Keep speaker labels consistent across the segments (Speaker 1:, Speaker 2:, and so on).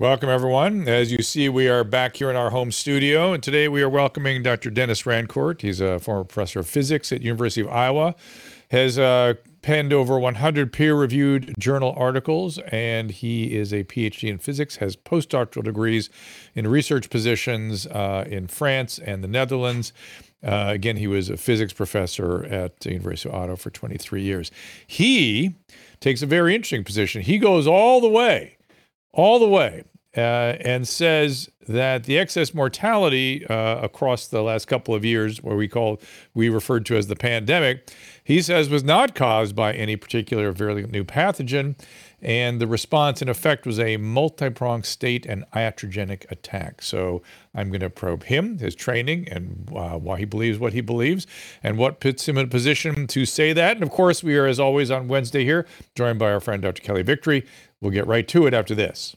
Speaker 1: Welcome, everyone. As you see, we are back here in our home studio, and today we are welcoming Dr. Dennis Rancourt. He's a former professor of physics at University of Iowa, has uh, penned over 100 peer-reviewed journal articles, and he is a PhD in physics, has postdoctoral degrees in research positions uh, in France and the Netherlands. Uh, again, he was a physics professor at the University of Ottawa for 23 years. He takes a very interesting position. He goes all the way, all the way uh, and says that the excess mortality uh, across the last couple of years, what we call we referred to as the pandemic, he says was not caused by any particular virulent new pathogen, and the response in effect was a multi-pronged state and iatrogenic attack. So I'm going to probe him, his training, and uh, why he believes what he believes, and what puts him in a position to say that. And of course, we are, as always, on Wednesday here, joined by our friend Dr. Kelly Victory. We'll get right to it after this.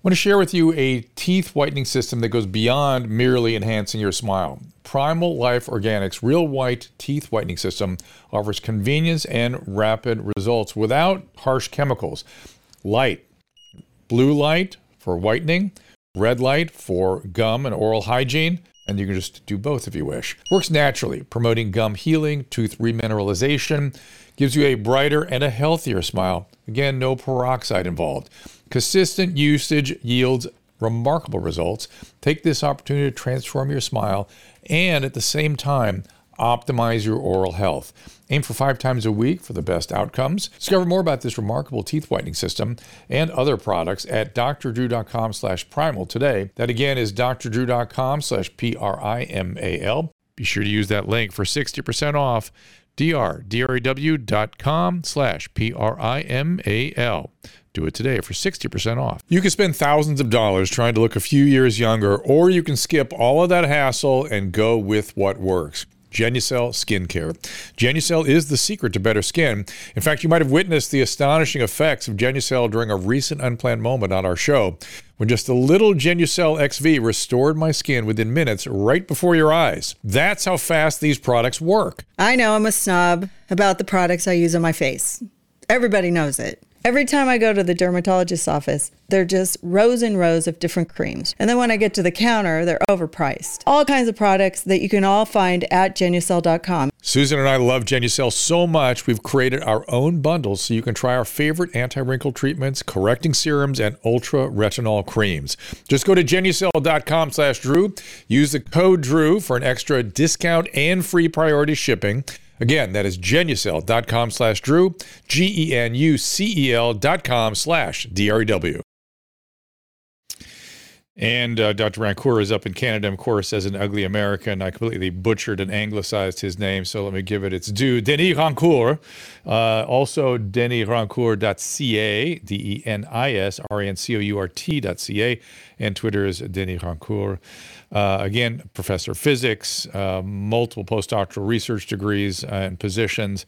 Speaker 1: I want to share with you a teeth whitening system that goes beyond merely enhancing your smile. Primal Life Organics Real White Teeth Whitening System offers convenience and rapid results without harsh chemicals. Light, blue light for whitening, red light for gum and oral hygiene, and you can just do both if you wish. Works naturally, promoting gum healing, tooth remineralization, gives you a brighter and a healthier smile. Again, no peroxide involved. Consistent usage yields remarkable results. Take this opportunity to transform your smile and at the same time, optimize your oral health. Aim for five times a week for the best outcomes. Discover more about this remarkable teeth whitening system and other products at drdrew.com slash primal today. That again is drdrew.com slash P-R-I-M-A-L. Be sure to use that link for 60% off drdrew.com slash P-R-I-M-A-L. Do it today for 60% off. You can spend thousands of dollars trying to look a few years younger, or you can skip all of that hassle and go with what works. Genucel Skincare. Genucel is the secret to better skin. In fact, you might have witnessed the astonishing effects of Genucel during a recent unplanned moment on our show when just a little Genucel XV restored my skin within minutes right before your eyes. That's how fast these products work.
Speaker 2: I know I'm a snob about the products I use on my face. Everybody knows it. Every time I go to the dermatologist's office, they're just rows and rows of different creams. And then when I get to the counter, they're overpriced. All kinds of products that you can all find at genucel.com.
Speaker 1: Susan and I love Genucel so much, we've created our own bundles so you can try our favorite anti-wrinkle treatments, correcting serums, and ultra retinol creams. Just go to genucel.com slash Drew. Use the code Drew for an extra discount and free priority shipping. Again, that is genucel.com slash Drew, G E N U C E L dot com slash D R E W. And uh, Dr. Rancourt is up in Canada, of course, as an ugly American. I completely butchered and anglicized his name, so let me give it its due. Denis Rancourt, uh, also denisrancourt.ca, D E N I S R A N C O U R T.ca, and Twitter is Denis Rancourt. Uh, again, professor of physics, uh, multiple postdoctoral research degrees and positions,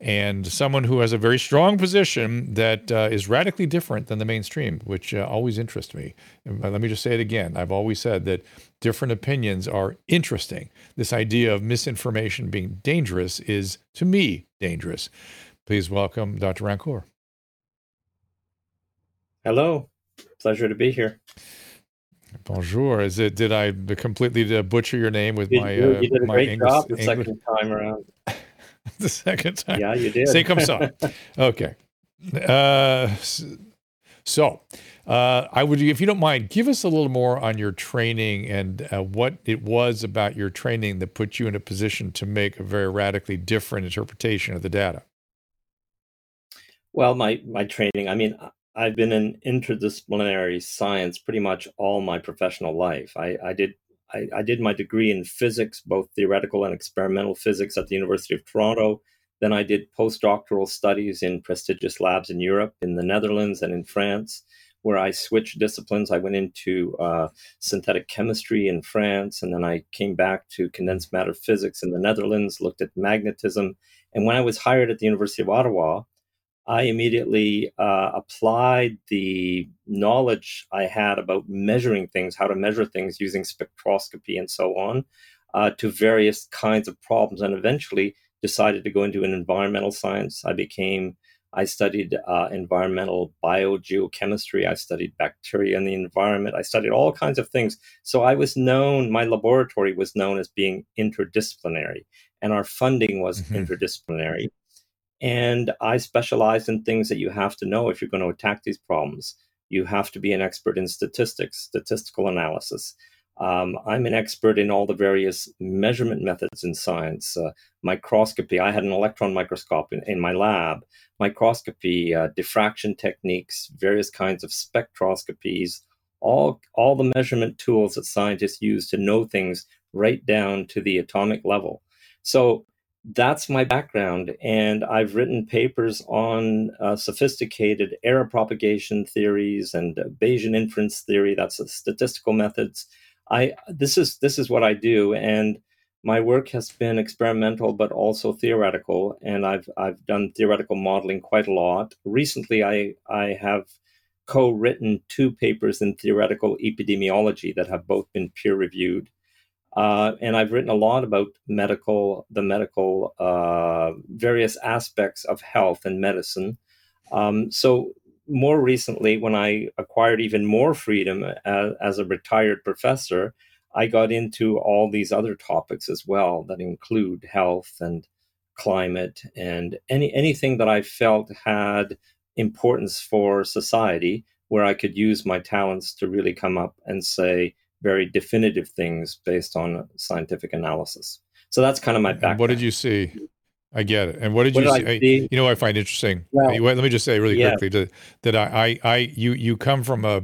Speaker 1: and someone who has a very strong position that uh, is radically different than the mainstream, which uh, always interests me. And let me just say it again. I've always said that different opinions are interesting. This idea of misinformation being dangerous is, to me, dangerous. Please welcome Dr. Rancour.
Speaker 3: Hello. Pleasure to be here.
Speaker 1: Bonjour. Is it? Did I completely butcher your name with
Speaker 3: You,
Speaker 1: my?
Speaker 3: you,
Speaker 1: Uh,
Speaker 3: you did a
Speaker 1: my
Speaker 3: great
Speaker 1: English,
Speaker 3: job the
Speaker 1: English-
Speaker 3: second time around.
Speaker 1: the second time.
Speaker 3: Yeah, you did.
Speaker 1: C'est comme ça. Okay. Uh, so, uh, I would, if you don't mind, give us a little more on your training and uh, what it was about your training that put you in a position to make a very radically different interpretation of the data.
Speaker 3: Well, my my training. I mean, I've been in interdisciplinary science pretty much all my professional life. I, I did I, I, did my degree in physics, both theoretical and experimental physics, at the University of Toronto. Then I did postdoctoral studies in prestigious labs in Europe, in the Netherlands, and in France, where I switched disciplines. I went into uh, synthetic chemistry in France, and then I came back to condensed matter physics in the Netherlands, looked at magnetism. And when I was hired at the University of Ottawa, I immediately uh, applied the knowledge I had about measuring things, how to measure things using spectroscopy and so on, uh, to various kinds of problems, and eventually decided to go into an environmental science. I became, I studied uh, environmental biogeochemistry. I studied bacteria in the environment. I studied all kinds of things. So I was known, my laboratory was known as being interdisciplinary, and our funding was mm-hmm. interdisciplinary. And I specialize in things that you have to know if you're going to attack these problems. You have to be an expert in statistics, statistical analysis. Um, I'm an expert in all the various measurement methods in science. Uh, microscopy, I had an electron microscope in, in my lab. Microscopy, uh, diffraction techniques, various kinds of spectroscopies, all, all the measurement tools that scientists use to know things right down to the atomic level. So that's my background. And I've written papers on uh, sophisticated error propagation theories and uh, Bayesian inference theory. That's the statistical methods. I this is this is what I do, and my work has been experimental but also theoretical. And I've I've done theoretical modeling quite a lot. Recently, I I have co-written two papers in theoretical epidemiology that have both been peer reviewed. Uh, and I've written a lot about medical, the medical, uh, various aspects of health and medicine. Um, so more recently, when I acquired even more freedom as, as, a retired professor, I got into all these other topics as well that include health and climate and any anything that I felt had importance for society, where I could use my talents to really come up and say, very definitive things based on scientific analysis. So that's kind of my background.
Speaker 1: what did you see? I get it. And what did what you did see? I, you know, I find interesting. Well, let me just say really yeah. quickly that, that I, I, I, you, you come from a,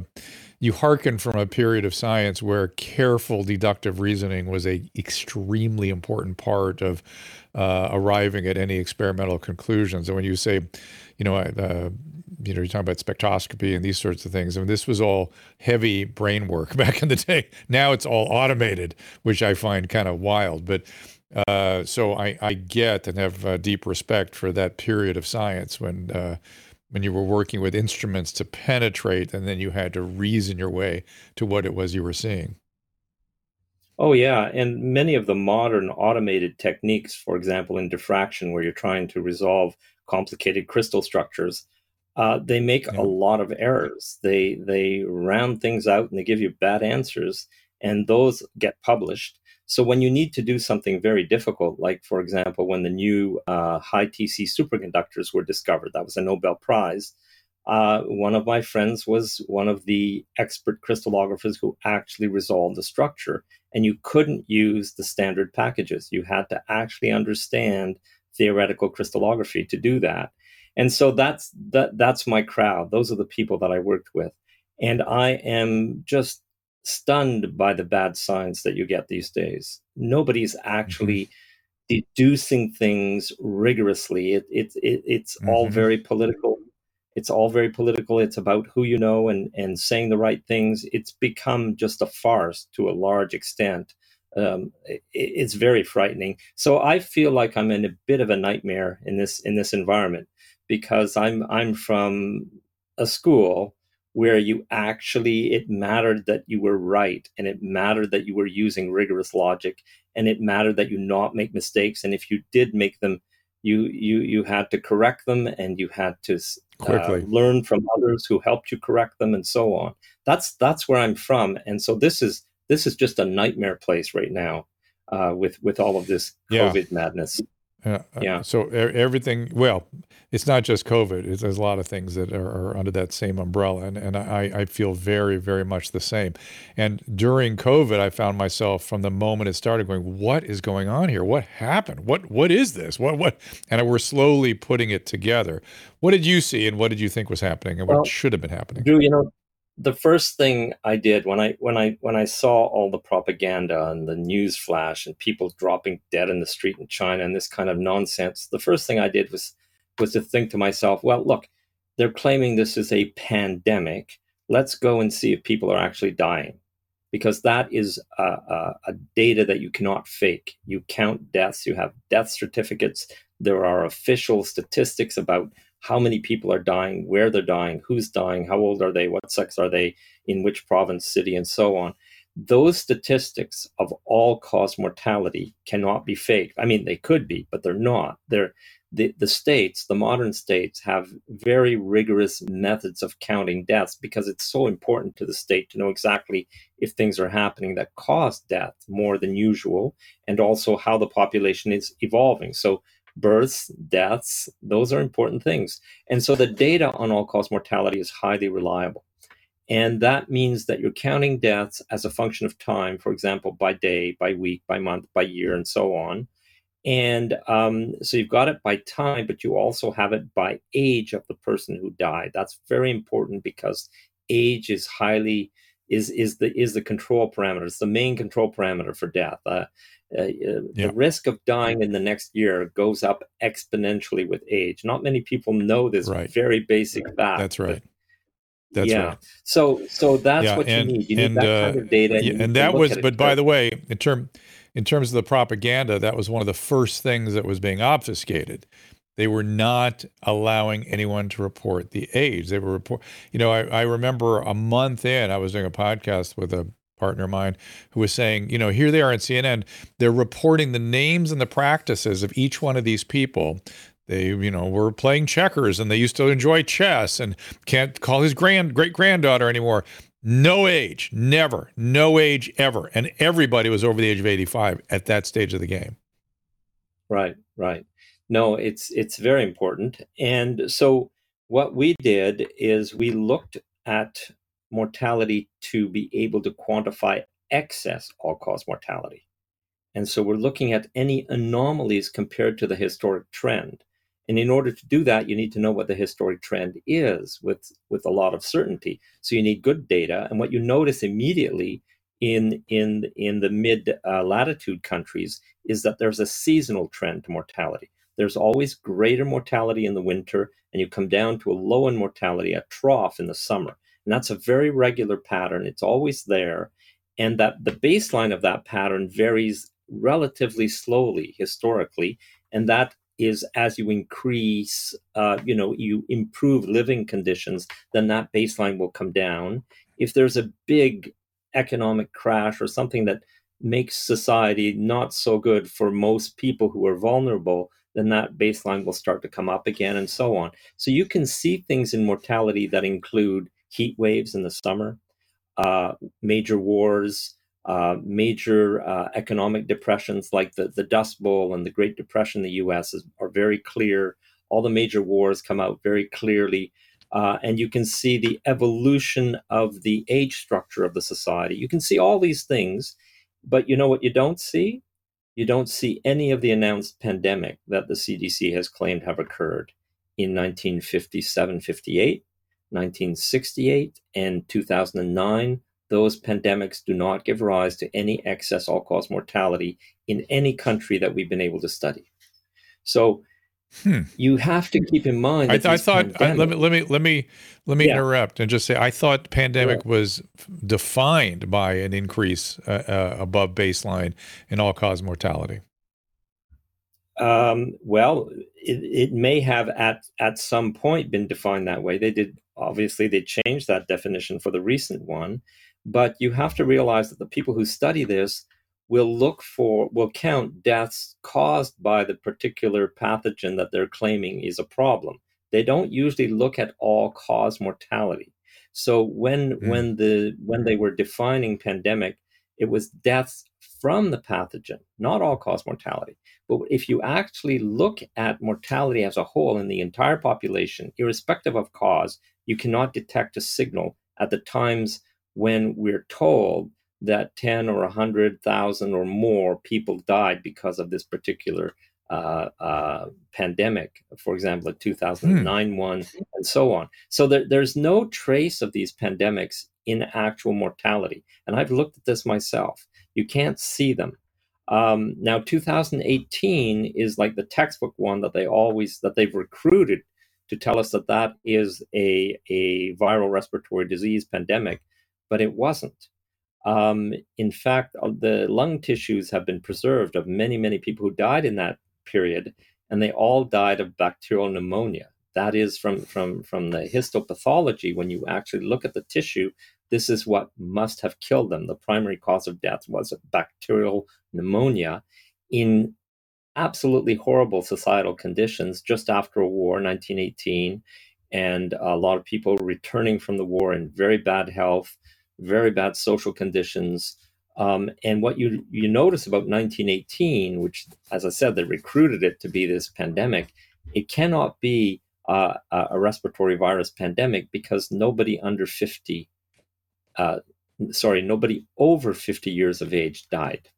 Speaker 1: you hearken from a period of science where careful deductive reasoning was a extremely important part of uh, arriving at any experimental conclusions. And when you say, you know, uh, you know, you're talking about spectroscopy and these sorts of things. I mean, this was all heavy brain work back in the day. Now it's all automated, which I find kind of wild. But uh, so I, I, get and have uh, deep respect for that period of science when uh, when you were working with instruments to penetrate, and then you had to reason your way to what it was you were seeing.
Speaker 3: Oh yeah, and many of the modern automated techniques, for example, in diffraction, where you're trying to resolve complicated crystal structures, uh, they make yeah. a lot of errors. They they round things out and they give you bad answers, and those get published. So when you need to do something very difficult, like for example, when the new uh, high TC superconductors were discovered, that was a Nobel Prize. Uh, one of my friends was one of the expert crystallographers who actually resolved the structure, and you couldn't use the standard packages. You had to actually understand theoretical crystallography to do that and so that's that that's my crowd. Those are the people that i worked with. And i am just stunned by the bad science that you get these days. Nobody's actually mm-hmm. deducing things rigorously. It, it, it it's mm-hmm. all very political. It's all very political. It's about who you know and and saying the right things. It's become just a farce to a large extent. Um, it, it's very frightening. So i feel like i'm in a bit of a nightmare in this in this environment because I'm I'm from a school where you actually it mattered that you were right and it mattered that you were using rigorous logic and it mattered that you not make mistakes and if you did make them you you you had to correct them and you had to uh, learn from others who helped you correct them and so on. That's that's where i'm from and so this is this is just a nightmare place right now uh, with with all of this covid yeah. madness
Speaker 1: Uh, yeah. So everything, well, it's not just COVID. It's, there's a lot of things that are, are, under that same umbrella, and and I, I feel very very much the same. And during COVID, I found myself from the moment it started going, "What is going on here? What happened? What what is this? What what?" And we're slowly putting it together. What did you see, and what did you think was happening, and what should have been happening?
Speaker 3: Drew, you know, the first thing I did when I when I when I saw all the propaganda and the news flash and people dropping dead in the street in China and this kind of nonsense, the first thing I did was was to think to myself, well, look, they're claiming this is a pandemic. Let's go and see if people are actually dying, because that is a, a, a data that you cannot fake. You count deaths, you have death certificates. There are official statistics about how many people are dying, where they're dying, who's dying, how old are they, what sex are they, in which province, city, and so on. Those statistics of all cause mortality cannot be faked. I mean, they could be, but they're not. They're the, the states, the modern states, have very rigorous methods of counting deaths because it's so important to the state to know exactly if things are happening that cause death more than usual and also how the population is evolving. So births, deaths, those are important things. And so the data on all cause mortality is highly reliable. And that means that you're counting deaths as a function of time, for example, by day, by week, by month, by year, and so on. And um, so you've got it by time, but you also have it by age of the person who died. That's very important because age is highly is is the is the control parameter. It's the main control parameter for death. Uh, uh, uh, yeah. the risk of dying in the next year goes up exponentially with age. Not many people know this right. very basic fact.
Speaker 1: That's right. That's
Speaker 3: yeah.
Speaker 1: right.
Speaker 3: So, so that's yeah, what and, you need. You need
Speaker 1: and,
Speaker 3: that uh, kind of data.
Speaker 1: Yeah, and that was, but by the way, in term, in terms of the propaganda, that was one of the first things that was being obfuscated. They were not allowing anyone to report the age. They were report. You know, I, I remember a month in, I was doing a podcast with a partner of mine who was saying, you know, here they are in CNN, they're reporting the names and the practices of each one of these people. They, you know, were playing checkers and they used to enjoy chess and can't call his grand great granddaughter anymore. No age, never, no age ever. And everybody was over the age of 85 at that stage of the game.
Speaker 3: Right, right. No, it's it's very important. And so what we did is we looked at mortality to be able to quantify excess all cause mortality. And so we're looking at any anomalies compared to the historic trend. And in order to do that, you need to know what the historic trend is with, with a lot of certainty. So you need good data. And what you notice immediately in, in, in the mid uh, latitude countries is that there's a seasonal trend to mortality. There's always greater mortality in the winter, and you come down to a low in mortality, a trough in the summer. And that's a very regular pattern. It's always there. And that the baseline of that pattern varies relatively slowly historically. And that is as you increase, uh, you know, you improve living conditions, then that baseline will come down. If there's a big economic crash or something that makes society not so good for most people who are vulnerable, then that baseline will start to come up again and so on. So you can see things in mortality that include heat waves in the summer, uh, major wars, uh, major uh, economic depressions like the, the Dust Bowl and the Great Depression in the US is, are very clear. All the major wars come out very clearly. Uh, and you can see the evolution of the age structure of the society. You can see all these things, but you know what you don't see? You don't see any of the announced pandemic that the CDC has claimed have occurred in 1957 58, 1968 and 2009, those pandemics do not give rise to any excess all cause mortality in any country that we've been able to study. So hmm. you have to keep in mind.
Speaker 1: I, I, thought. I, let me let me let me let me yeah. interrupt and just say I thought pandemic yeah. was defined by an increase uh, uh, above baseline in all cause mortality.
Speaker 3: Um, well, it, it may have at at some point been defined that way. They did obviously they changed that definition for the recent one, but you have to realize that the people who study this will look for will count deaths caused by the particular pathogen that they're claiming is a problem. They don't usually look at all cause mortality. So when mm. when the when they were defining pandemic, it was deaths from the pathogen, not all cause mortality. But if you actually look at mortality as a whole in the entire population, irrespective of cause, you cannot detect a signal at the times when we're told that 10 or 100,000 or more people died because of this particular uh, uh, pandemic, for example, a 2009 hmm. one, and so on. So there, there's no trace of these pandemics in actual mortality. And I've looked at this myself. You can't see them. Um, now, 2018 is like the textbook one that they always that they've recruited to tell us that that is a a viral respiratory disease pandemic, but it wasn't. Um, in fact, uh, the lung tissues have been preserved of many many people who died in that period, and they all died of bacterial pneumonia. That is from from from the histopathology. When you actually look at the tissue, this is what must have killed them. The primary cause of death was bacterial pneumonia in absolutely horrible societal conditions just after a war, 1918, and a lot of people returning from the war in very bad health, very bad social conditions. Um, and what you you notice about 1918, which, as I said, they recruited it to be this pandemic, it cannot be uh, a respiratory virus pandemic because nobody under 50 uh, sorry, nobody over 50 years of age died.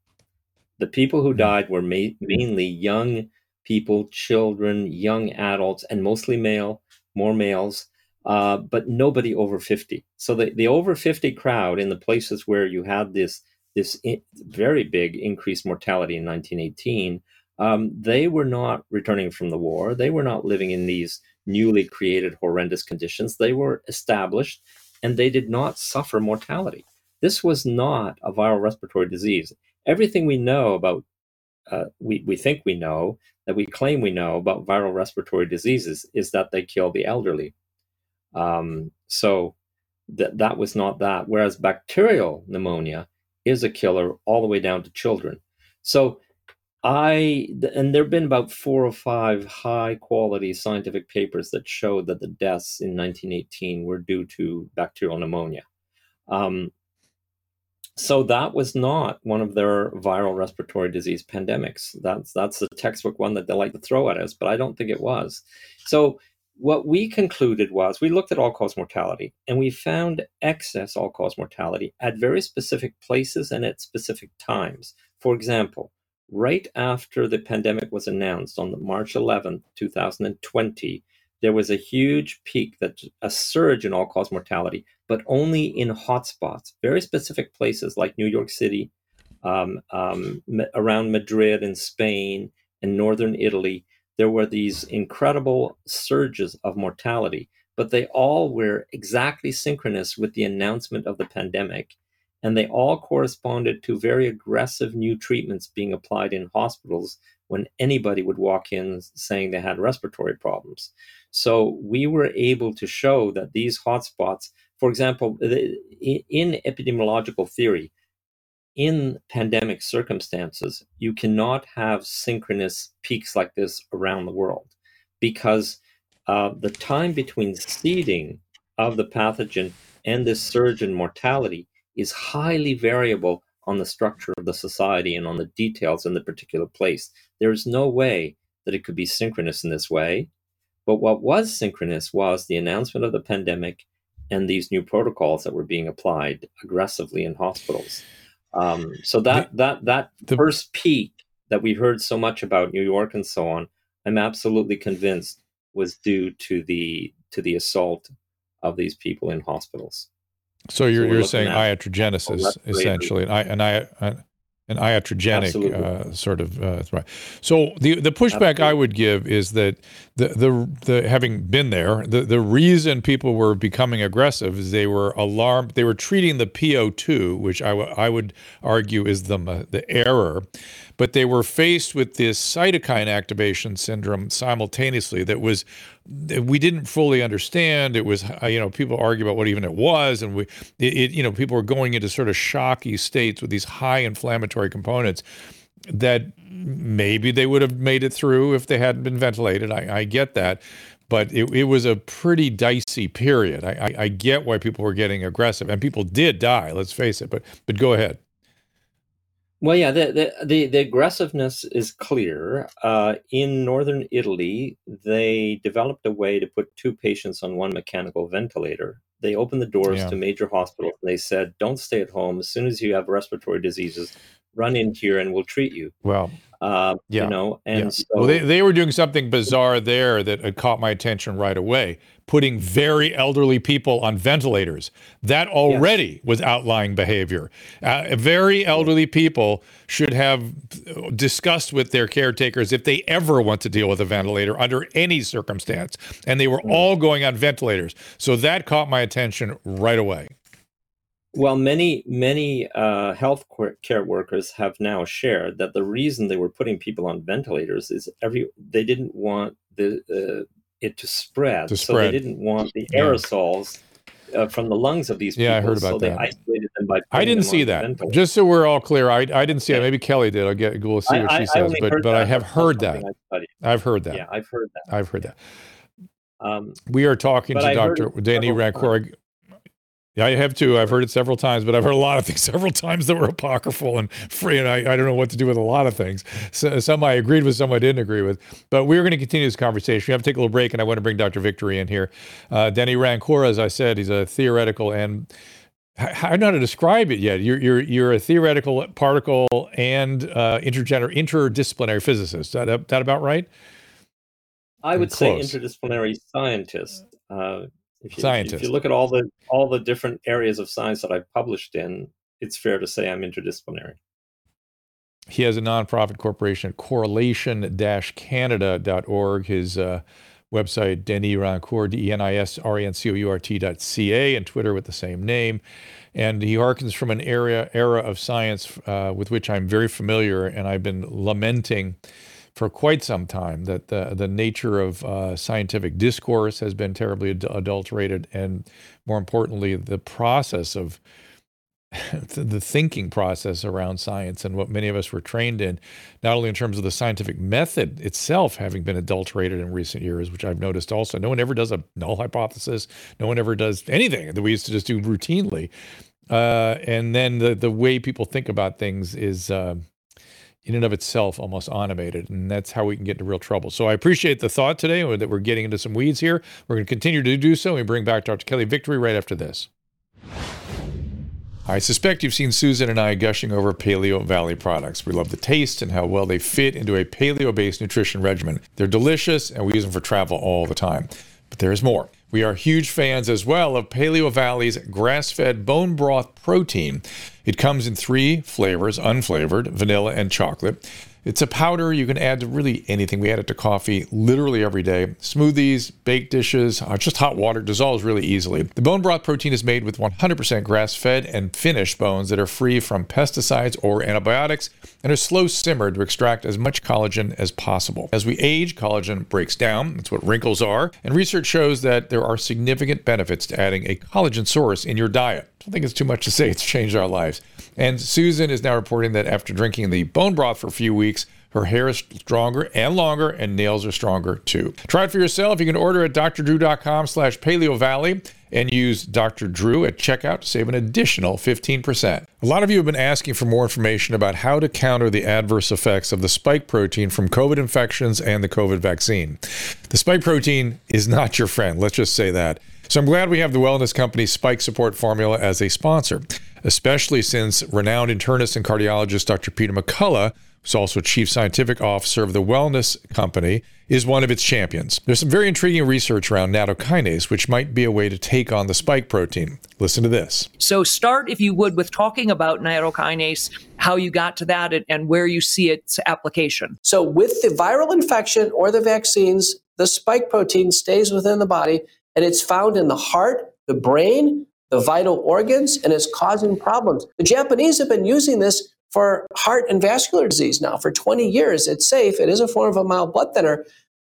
Speaker 3: The people who hmm. died were ma- mainly young people, children, young adults, and mostly male, more males, uh, but nobody over 50. So the, the over 50 crowd in the places where you had this this in, very big increased mortality in 1918, um, they were not returning from the war. They were not living in these newly created horrendous conditions. They were established and they did not suffer mortality. This was not a viral respiratory disease. Everything we know about, uh, we, we think we know, that we claim we know about viral respiratory diseases is that they kill the elderly. Um, so that that was not that. Whereas bacterial pneumonia is a killer all the way down to children. So I and there have been about four or five high quality scientific papers that showed that the deaths in 1918 were due to bacterial pneumonia. Um, so that was not one of their viral respiratory disease pandemics. That's that's the textbook one that they like to throw at us, but I don't think it was. So what we concluded was we looked at all cause mortality and we found excess all cause mortality at very specific places and at specific times. For example, right after the pandemic was announced on March 11th, 2020, there was a huge peak that a surge in all cause mortality, but only in hotspots, very specific places like New York City, um, um, around Madrid in Spain and northern Italy. There were these incredible surges of mortality, but they all were exactly synchronous with the announcement of the pandemic and they all corresponded to very aggressive new treatments being applied in hospitals when anybody would walk in saying they had respiratory problems. So we were able to show that these hotspots, for example, in epidemiological theory, in pandemic circumstances, you cannot have synchronous peaks like this around the world because uh, the time between seeding of the pathogen and this surge in mortality is highly variable on the structure of the society and on the details in the particular place. There is no way that it could be synchronous in this way. But what was synchronous was the announcement of the pandemic and these new protocols that were being applied aggressively in hospitals. Um, so that that that the, first peak that we heard so much about New York and so on, I'm absolutely convinced was due to the to the assault of these people in hospitals.
Speaker 1: So you're, so you're saying iatrogenesis essentially, and I and I an iatrogenic uh, sort of uh, right. So the the pushback Absolutely. I would give is that the the the having been there, the the reason people were becoming aggressive is they were alarmed. They were treating the PO2, which I, w- I would argue is the the error, but they were faced with this cytokine activation syndrome simultaneously that was we didn't fully understand. It was, uh, you know, people argue about what even it was, and we, it, it, you know, people were going into sort of shocky states with these high inflammatory components that maybe they would have made it through if they hadn't been ventilated. I, I get that, but it, it, was a pretty dicey period. I, I, I get why people were getting aggressive, and people did die. Let's face it. But but go ahead.
Speaker 3: Well, yeah, the, the, the, the aggressiveness is clear. Uh, in northern Italy, they developed a way to put two patients on one mechanical ventilator. They opened the doors
Speaker 1: Yeah.
Speaker 3: to major hospitals and they said, don't stay at home. As soon as you have respiratory diseases, run in here and we'll treat you.
Speaker 1: Well,
Speaker 3: Uh,
Speaker 1: Yeah.
Speaker 3: You know, and
Speaker 1: yeah.
Speaker 3: so
Speaker 1: well, they, they were doing something bizarre there that had caught my attention right away, putting very elderly people on ventilators. That already was outlying behavior. Uh, very elderly people should have discussed with their caretakers if they ever want to deal with a ventilator under any circumstance. And they were all going on ventilators. So that caught my attention right away.
Speaker 3: Well, many many uh, health care workers have now shared that the reason they were putting people on ventilators is every they didn't want the uh, it to spread,
Speaker 1: To
Speaker 3: so
Speaker 1: spread.
Speaker 3: they didn't want the aerosols uh, from the lungs of these people.
Speaker 1: Yeah, I heard about
Speaker 3: so
Speaker 1: about
Speaker 3: they isolated them by.
Speaker 1: I didn't see that. Just so we're all clear, I, I didn't see it.
Speaker 3: Yeah.
Speaker 1: Maybe Kelly did. I'll get we'll see what
Speaker 3: I,
Speaker 1: she says. But but I have heard that. I've heard that.
Speaker 3: Yeah, I've heard that.
Speaker 1: I've heard that.
Speaker 3: Um,
Speaker 1: We are talking to Dr. Danny Rancourt. Yeah, I have too. I've heard it several times, but I've heard a lot of things several times that were apocryphal and free, and I, I don't know what to do with a lot of things. So, some I agreed with, some I didn't agree with. But we're going to continue this conversation. We have to take a little break, and I want to bring Dr. Victory in here. Uh, Denny Rancourt, as I said, he's a theoretical and I don't know how to describe it yet. You're you're you're a theoretical particle and uh, intergener interdisciplinary physicist. Is that that about right?
Speaker 3: I would say interdisciplinary scientist. Uh, if you,
Speaker 1: Scientist.
Speaker 3: If you look at all the all the different areas of science that I've published in, it's fair to say I'm interdisciplinary.
Speaker 1: he has a nonprofit corporation, correlation-canada.org. His uh, website, Denis Rancourt, E D-E-N-I-S-R-E-N-C-O-U-R-T dot C-A, and Twitter with the same name. And he harkens from an area era of science uh, with which I'm very familiar, and I've been lamenting for quite some time that the, the nature of uh, scientific discourse has been terribly ad- adulterated, and more importantly, the process of the thinking process around science and what many of us were trained in, not only in terms of the scientific method itself having been adulterated in recent years, which I've noticed also. No one ever does a null hypothesis. No one ever does anything that we used to just do routinely. Uh, and then the the way people think about things is. Uh, in and of itself, almost automated. and that's how we can get into real trouble. So I appreciate the thought today that we're getting into some weeds here. We're going to continue to do so. We bring back Dr. Kelly Victory right after this. I suspect you've seen Susan and I gushing over Paleovalley products. We love the taste and how well they fit into a paleo based nutrition regimen. They're delicious and we use them for travel all the time. But there's more. We are huge fans as well of Paleovalley's grass fed bone broth protein. It comes in three flavors unflavored, vanilla, and chocolate. It's a powder you can add to really anything. We add it to coffee literally every day. Smoothies, baked dishes, uh, just hot water dissolves really easily. The bone broth protein is made with 100% grass fed and finished bones that are free from pesticides or antibiotics and are slow simmered to extract as much collagen as possible. As we age, collagen breaks down. That's what wrinkles are. And research shows that there are significant benefits to adding a collagen source in your diet. I don't think it's too much to say it's changed our lives. And Susan is now reporting that after drinking the bone broth for a few weeks, her hair is stronger and longer, and nails are stronger too. Try it for yourself. You can order at drdrew.com slash paleovalley and use Dr. Drew at checkout to save an additional 15%. A lot of you have been asking for more information about how to counter the adverse effects of the spike protein from COVID infections and the COVID vaccine. The spike protein is not your friend, let's just say that. So I'm glad we have the wellness company Spike Support Formula as a sponsor, especially since renowned internist and cardiologist Dr. Peter McCullough, who's also chief scientific officer of the wellness company, is one of its champions. There's some very intriguing research around nattokinase, which might be a way to take on the spike protein. Listen to this.
Speaker 4: So start, if you would, with talking about nattokinase, how you got to that, and where you see its application.
Speaker 5: So, with the viral infection or the vaccines, the spike protein stays within the body and it's found in the heart, the brain, the vital organs, and it's causing problems. The Japanese have been using this for heart and vascular disease now for 20 years. It's safe, it is a form of a mild blood thinner.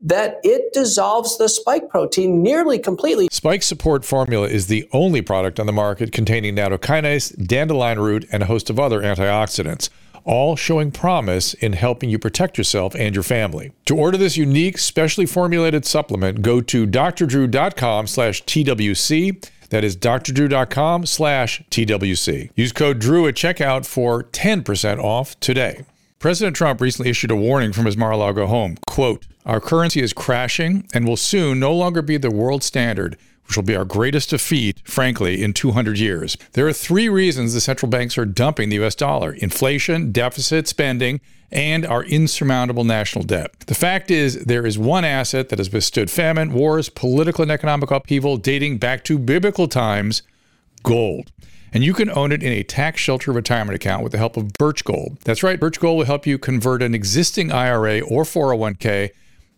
Speaker 5: That it dissolves the spike protein nearly completely.
Speaker 1: Spike Support Formula is the only product on the market containing nattokinase, dandelion root, and a host of other antioxidants, all showing promise in helping you protect yourself and your family. To order this unique, specially formulated supplement, go to drdrew.com slash TWC. That is drdrew.com slash TWC. Use code DREW at checkout for 10% off today. President Trump recently issued a warning from his Mar-a-Lago home. Quote, our currency is crashing and will soon no longer be the world standard which will be our greatest defeat, frankly, in 200 years. There are three reasons the central banks are dumping the US dollar inflation, deficit spending, and our insurmountable national debt. The fact is, there is one asset that has withstood famine, wars, political and economic upheaval dating back to biblical times gold. And you can own it in a tax shelter retirement account with the help of Birch Gold. That's right, Birch Gold will help you convert an existing IRA or 401k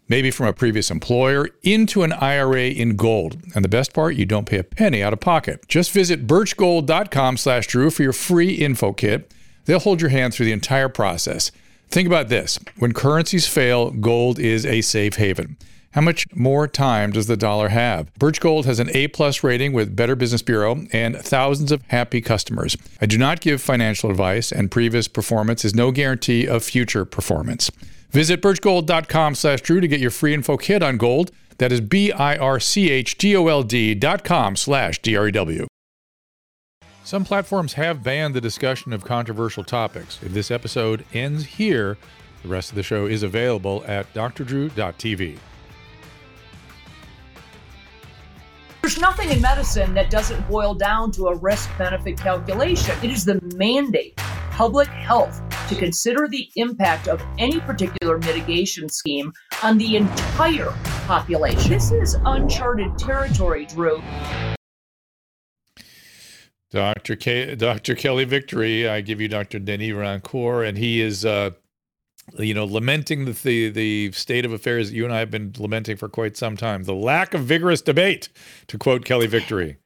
Speaker 1: maybe from a previous employer, into an IRA in gold. And the best part, you don't pay a penny out of pocket. Just visit birchgold.com slash Drew for your free info kit. They'll hold your hand through the entire process. Think about this. When currencies fail, gold is a safe haven. How much more time does the dollar have? Birch Gold has an A plus rating with Better Business Bureau and thousands of happy customers. I do not give financial advice, and previous performance is no guarantee of future performance. Visit birchgold.com slash Drew to get your free info kit on gold. That is B-I-R-C-H-G-O-L-D dot com slash D-R-E-W. Some platforms have banned the discussion of controversial topics. If this episode ends here, the rest of the show is available at drdrew.tv.
Speaker 4: There's nothing in medicine that doesn't boil down to a risk benefit calculation. It is the mandate public health to consider the impact of any particular mitigation scheme on the entire population. This is uncharted territory, Drew.
Speaker 1: Dr. K- Dr. Kelly Victory, I give you Dr. Denis Rancourt, and he is, uh, you know, lamenting the, the the state of affairs that you and I have been lamenting for quite some time. The lack of vigorous debate, to quote Kelly Victory.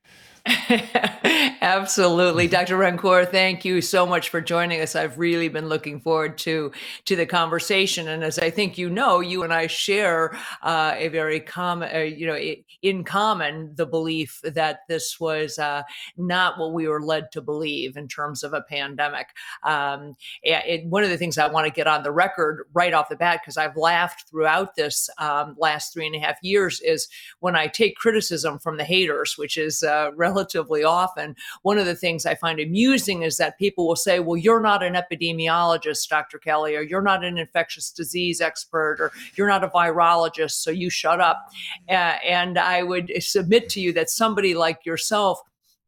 Speaker 4: Absolutely. Dr. Rancourt, thank you so much for joining us. I've really been looking forward to, to the conversation. And as I think you know, you and I share uh, a very common, uh, you know, in common, the belief that this was uh, not what we were led to believe in terms of a pandemic. Um, it, one of the things I want to get on the record right off the bat, because I've laughed throughout this um, last three and a half years, is when I take criticism from the haters, which is uh, relatively often one of the things I find amusing is that people will say, well, you're not an epidemiologist, Dr. Kelly, or you're not an infectious disease expert, or you're not a virologist, so you shut up. Uh, and I would submit to you that somebody like yourself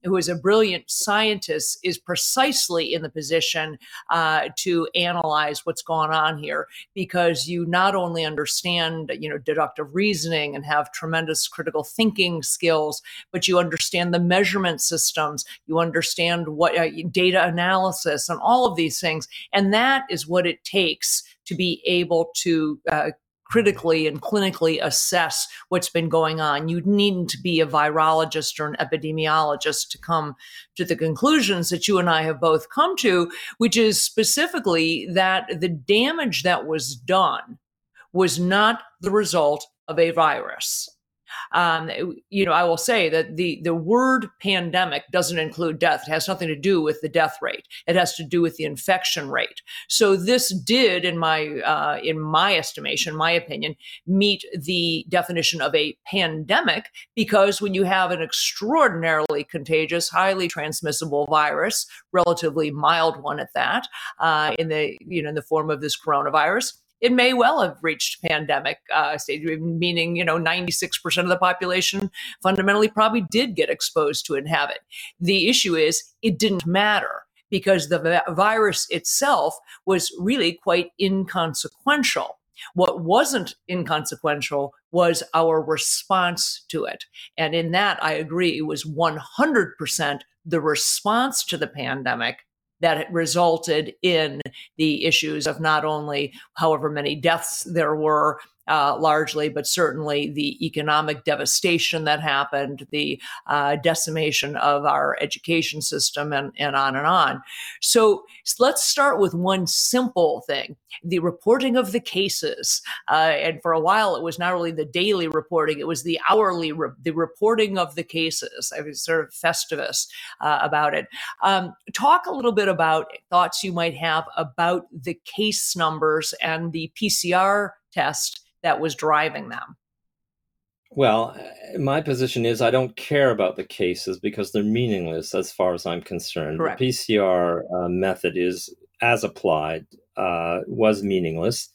Speaker 4: who is a brilliant scientist, is precisely in the position uh, to analyze what's going on here. Because you not only understand, you know, deductive reasoning and have tremendous critical thinking skills, but you understand the measurement systems, you understand what uh, data analysis and all of these things, and that is what it takes to be able to uh, critically and clinically assess what's been going on. You needn't be a virologist or an epidemiologist to come to the conclusions that you and I have both come to, which is specifically that the damage that was done was not the result of a virus. Um, you know, I will say that the the word pandemic doesn't include death. It has nothing to do with the death rate. It has to do with the infection rate. So this did, in my uh, in my estimation, my opinion, meet the definition of a pandemic because when you have an extraordinarily contagious, highly transmissible virus, relatively mild one at that, uh, in the you know in the form of this coronavirus it may well have reached pandemic uh, stage, meaning you know 96% of the population fundamentally probably did get exposed to inhabit. The issue is it didn't matter because the virus itself was really quite inconsequential. What wasn't inconsequential was our response to it. And in that, I agree, it was 100% the response to the pandemic that resulted in the issues of not only however many deaths there were uh, largely, but certainly the economic devastation that happened, the uh, decimation of our education system, and, and on and on. So let's start with one simple thing the reporting of the cases. Uh, and for a while, it was not only the daily reporting, it was the hourly, re- the reporting of the cases. I was sort of festivus uh, about it. Um, talk a little bit about thoughts you might have about the case numbers and the PCR test that was driving them?
Speaker 3: Well, uh, my position is I don't care about the cases because they're meaningless as far as I'm concerned.
Speaker 4: Correct.
Speaker 3: The PCR uh, method is, as applied, uh, was meaningless.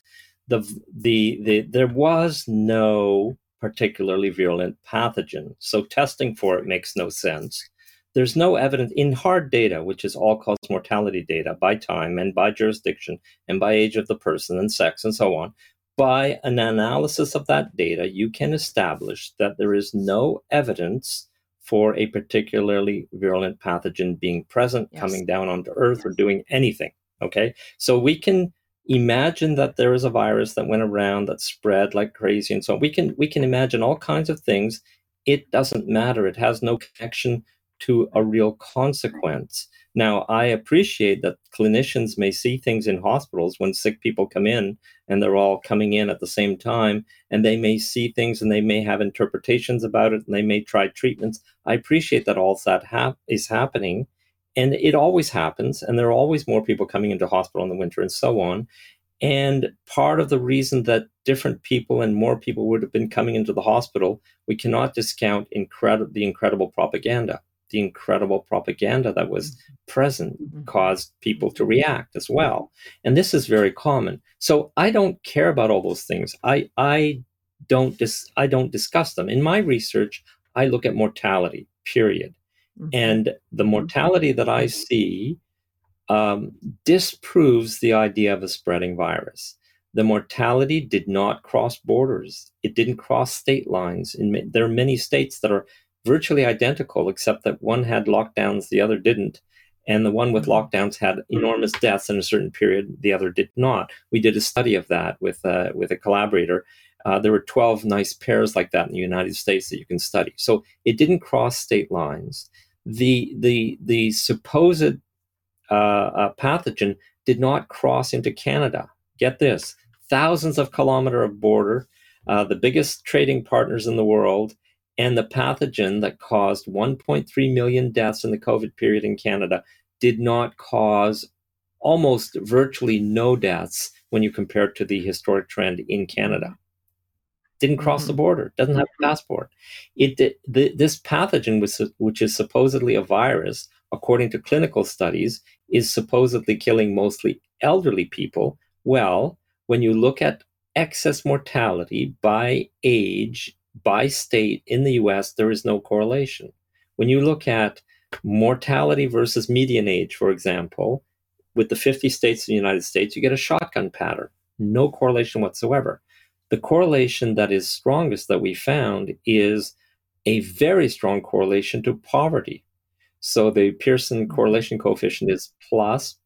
Speaker 3: The, the the there was no particularly virulent pathogen, so testing for it makes no sense. There's no evidence in hard data, which is all cause mortality data by time and by jurisdiction and by age of the person and sex and so on by an analysis of that data, you can establish that there is no evidence for a particularly virulent pathogen being present, yes. coming down onto Earth, yes. or doing anything. Okay. So we can imagine that there is a virus that went around that spread like crazy and so on. We can we can imagine all kinds of things. It doesn't matter. It has no connection to a real consequence. Now, I appreciate that clinicians may see things in hospitals when sick people come in and they're all coming in at the same time, and they may see things and they may have interpretations about it and they may try treatments. I appreciate that all that hap- is happening, and it always happens, and there are always more people coming into hospital in the winter and so on. And part of the reason that different people and more people would have been coming into the hospital, we cannot discount the incredible propaganda the incredible propaganda that was mm-hmm. present mm-hmm. caused people to react as well. And this is very common. So I don't care about all those things. I I don't dis, I don't discuss them. In my research, I look at mortality, period. Mm-hmm. And the mortality that I see um, disproves the idea of a spreading virus. The mortality did not cross borders. It didn't cross state lines. In, there are many states that are virtually identical, except that one had lockdowns, the other didn't. And the one with mm-hmm. lockdowns had enormous deaths in a certain period, the other did not. We did a study of that with, uh, with a collaborator. Uh, there were 12 nice pairs like that in the United States that you can study. So it didn't cross state lines. The, the, the supposed uh, uh pathogen did not cross into Canada. Get this thousands of kilometer of border, uh, the biggest trading partners in the world, and the pathogen that caused 1.3 million deaths in the COVID period in Canada did not cause almost virtually no deaths when you compare it to the historic trend in Canada. Didn't cross mm-hmm. the border, doesn't have a mm-hmm. passport. It the, this pathogen, was, which is supposedly a virus, according to clinical studies, is supposedly killing mostly elderly people. Well, when you look at excess mortality by age by state in the US, there is no correlation. When you look at mortality versus median age, for example, with the 50 states in the United States, you get a shotgun pattern, no correlation whatsoever. The correlation that is strongest that we found is a very strong correlation to poverty. So the Pearson correlation coefficient is plus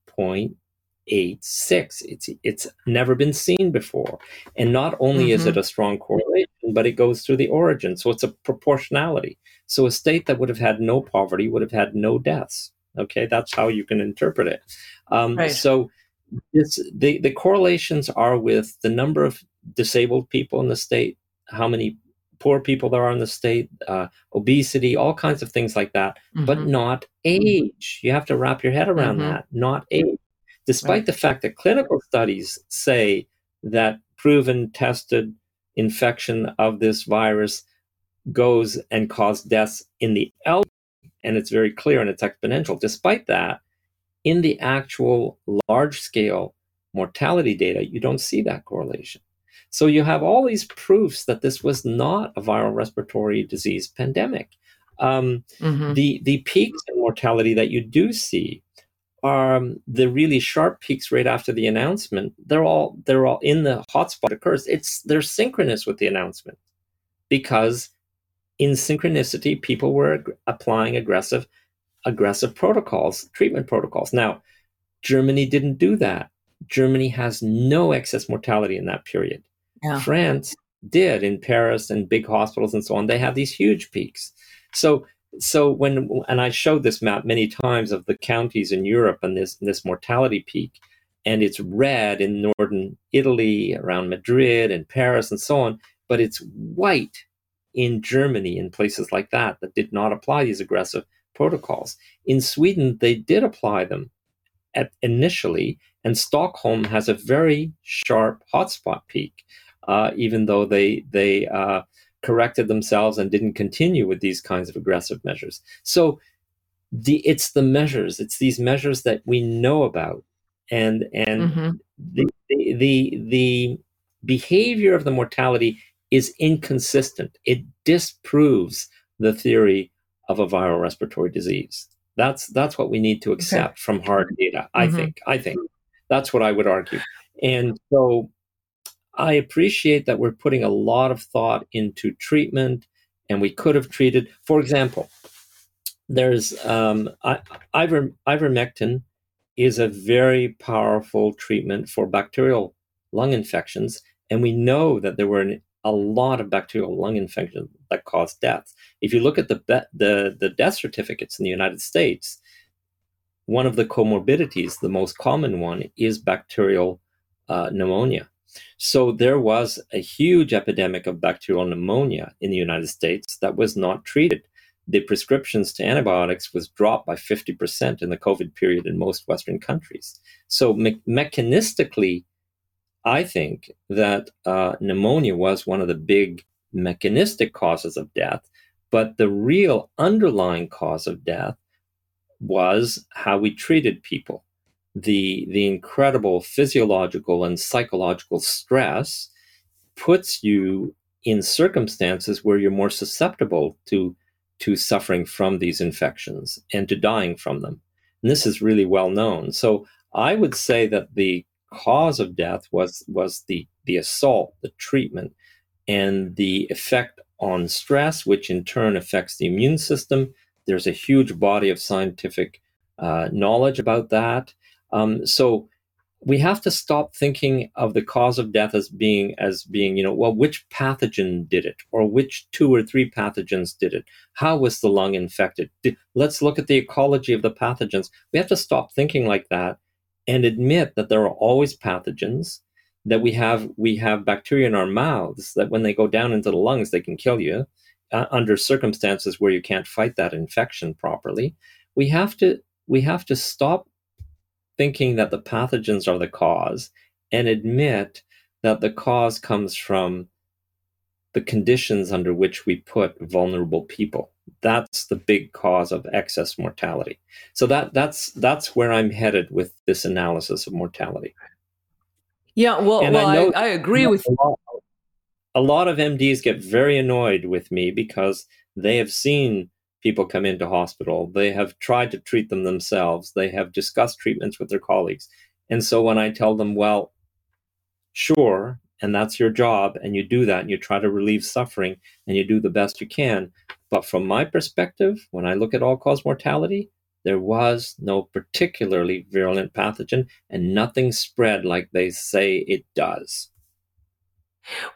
Speaker 3: 0.86. It's it's never been seen before. And not only mm-hmm. is it mm-hmm. a strong correlation, but it goes through the origin. So it's a proportionality. So a state that would have had no poverty would have had no deaths. Okay, that's how you can interpret it. Um, right. So this, the, the correlations are with the number of disabled people in the state, how many poor people there are in the state, uh, obesity, all kinds of things like that, mm-hmm. but not age. You have to wrap your head around mm-hmm. that, not age. Despite right. the fact that clinical studies say that proven, tested infection of this virus goes and cause deaths in the elderly, and it's very clear and it's exponential. Despite that, in the actual large scale mortality data, you don't see that correlation. So you have all these proofs that this was not a viral respiratory disease pandemic. Um, mm-hmm. The the peaks in mortality that you do see um, the really sharp peaks right after the announcement, they're all they're all in the hotspot occurs. It's they're synchronous with the announcement because in synchronicity, people were ag- applying aggressive aggressive protocols, treatment protocols. Now, Germany didn't do that. Germany has no excess mortality in that period. Yeah. France did in Paris and big hospitals and so on. They have these huge peaks. So so when and I showed this map many times of the counties in Europe and this this mortality peak, and it's red in northern Italy, around Madrid and Paris and so on, but it's white in Germany in places like that that did not apply these aggressive protocols. In Sweden, they did apply them at initially, and Stockholm has a very sharp hotspot peak, uh, even though they they uh, corrected themselves and didn't continue with these kinds of aggressive measures. So the it's the measures, it's these measures that we know about, and and mm-hmm. the, the the the behavior of the mortality is inconsistent. It disproves the theory of a viral respiratory disease. That's that's what we need to accept okay. from hard data. I mm-hmm. think. I think that's what I would argue. And so I appreciate that we're putting a lot of thought into treatment, and we could have treated. For example, there's um, iver, ivermectin is a very powerful treatment for bacterial lung infections, and we know that there were an, a lot of bacterial lung infections that caused deaths. If you look at the the the death certificates in the United States, one of the comorbidities, the most common one, is bacterial uh, pneumonia. So there was a huge epidemic of bacterial pneumonia in the United States that was not treated. The prescriptions to antibiotics was dropped by 50% in the COVID period in most Western countries. So me- mechanistically, I think that uh, pneumonia was one of the big mechanistic causes of death, but the real underlying cause of death was how we treated people the the incredible physiological and psychological stress puts you in circumstances where you're more susceptible to to suffering from these infections and to dying from them. And this is really well known. So I would say that the cause of death was was the the assault, the treatment, and the effect on stress, which in turn affects the immune system. There's a huge body of scientific uh, knowledge about that. Um, so we have to stop thinking of the cause of death as being as being you know well which pathogen did it or which two or three pathogens did it? How was the lung infected? Let's look at the ecology of the pathogens. We have to stop thinking like that and admit that there are always pathogens that we have we have bacteria in our mouths that when they go down into the lungs they can kill you uh, under circumstances where you can't fight that infection properly. We have to we have to stop thinking that the pathogens are the cause and admit that the cause comes from the conditions under which we put vulnerable people. That's the big cause of excess mortality. So that that's that's where i'm headed with this analysis of mortality.
Speaker 4: Yeah well, well I, I, I, agree with
Speaker 3: a lot, a lot of mds get very annoyed with me because they have seen people come into hospital. They have tried to treat them themselves. They have discussed treatments with their colleagues. And so when I tell them, well, sure, and that's your job, and you do that, and you try to relieve suffering, and you do the best you can. But from my perspective, when I look at all cause mortality, there was no particularly virulent pathogen, and nothing spread like they say it does.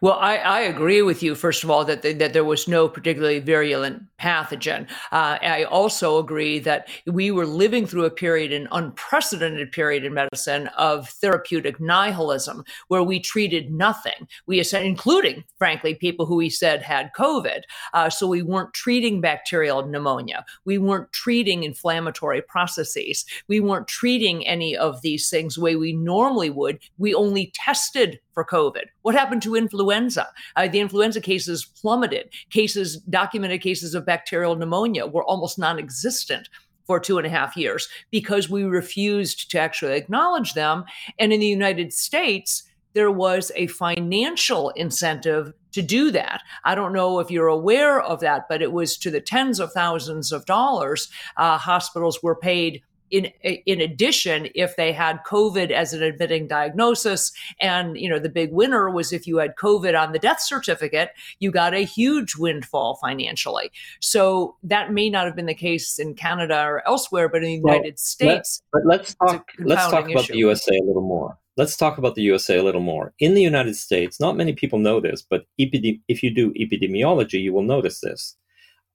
Speaker 4: Well, I, I, agree with you, first of all, that, that there was no particularly virulent pathogen. Uh, I also agree that we were living through a period, an unprecedented period in medicine of therapeutic nihilism, where we treated nothing. We including, frankly, people who we said had COVID. Uh, so we weren't treating bacterial pneumonia. We weren't treating inflammatory processes. We weren't treating any of these things the way we normally would. We only tested for COVID. What happened to influenza? Uh, the influenza cases plummeted. Cases, documented cases of bacterial pneumonia were almost non existent for two and a half years because we refused to actually acknowledge them. And in the United States, there was a financial incentive to do that. I don't know if you're aware of that, but it was to the tens of thousands of dollars uh, hospitals were paid in in addition if they had covid as an admitting diagnosis and you know the big winner was if you had covid on the death certificate you got a huge windfall financially so that may not have been the case in canada or elsewhere but in the united
Speaker 3: states let, but let's talk let's talk about issue. the usa a little more let's talk about the USA a little more. In the United States, not many people know this, but epidemi- if you do epidemiology, you will notice this.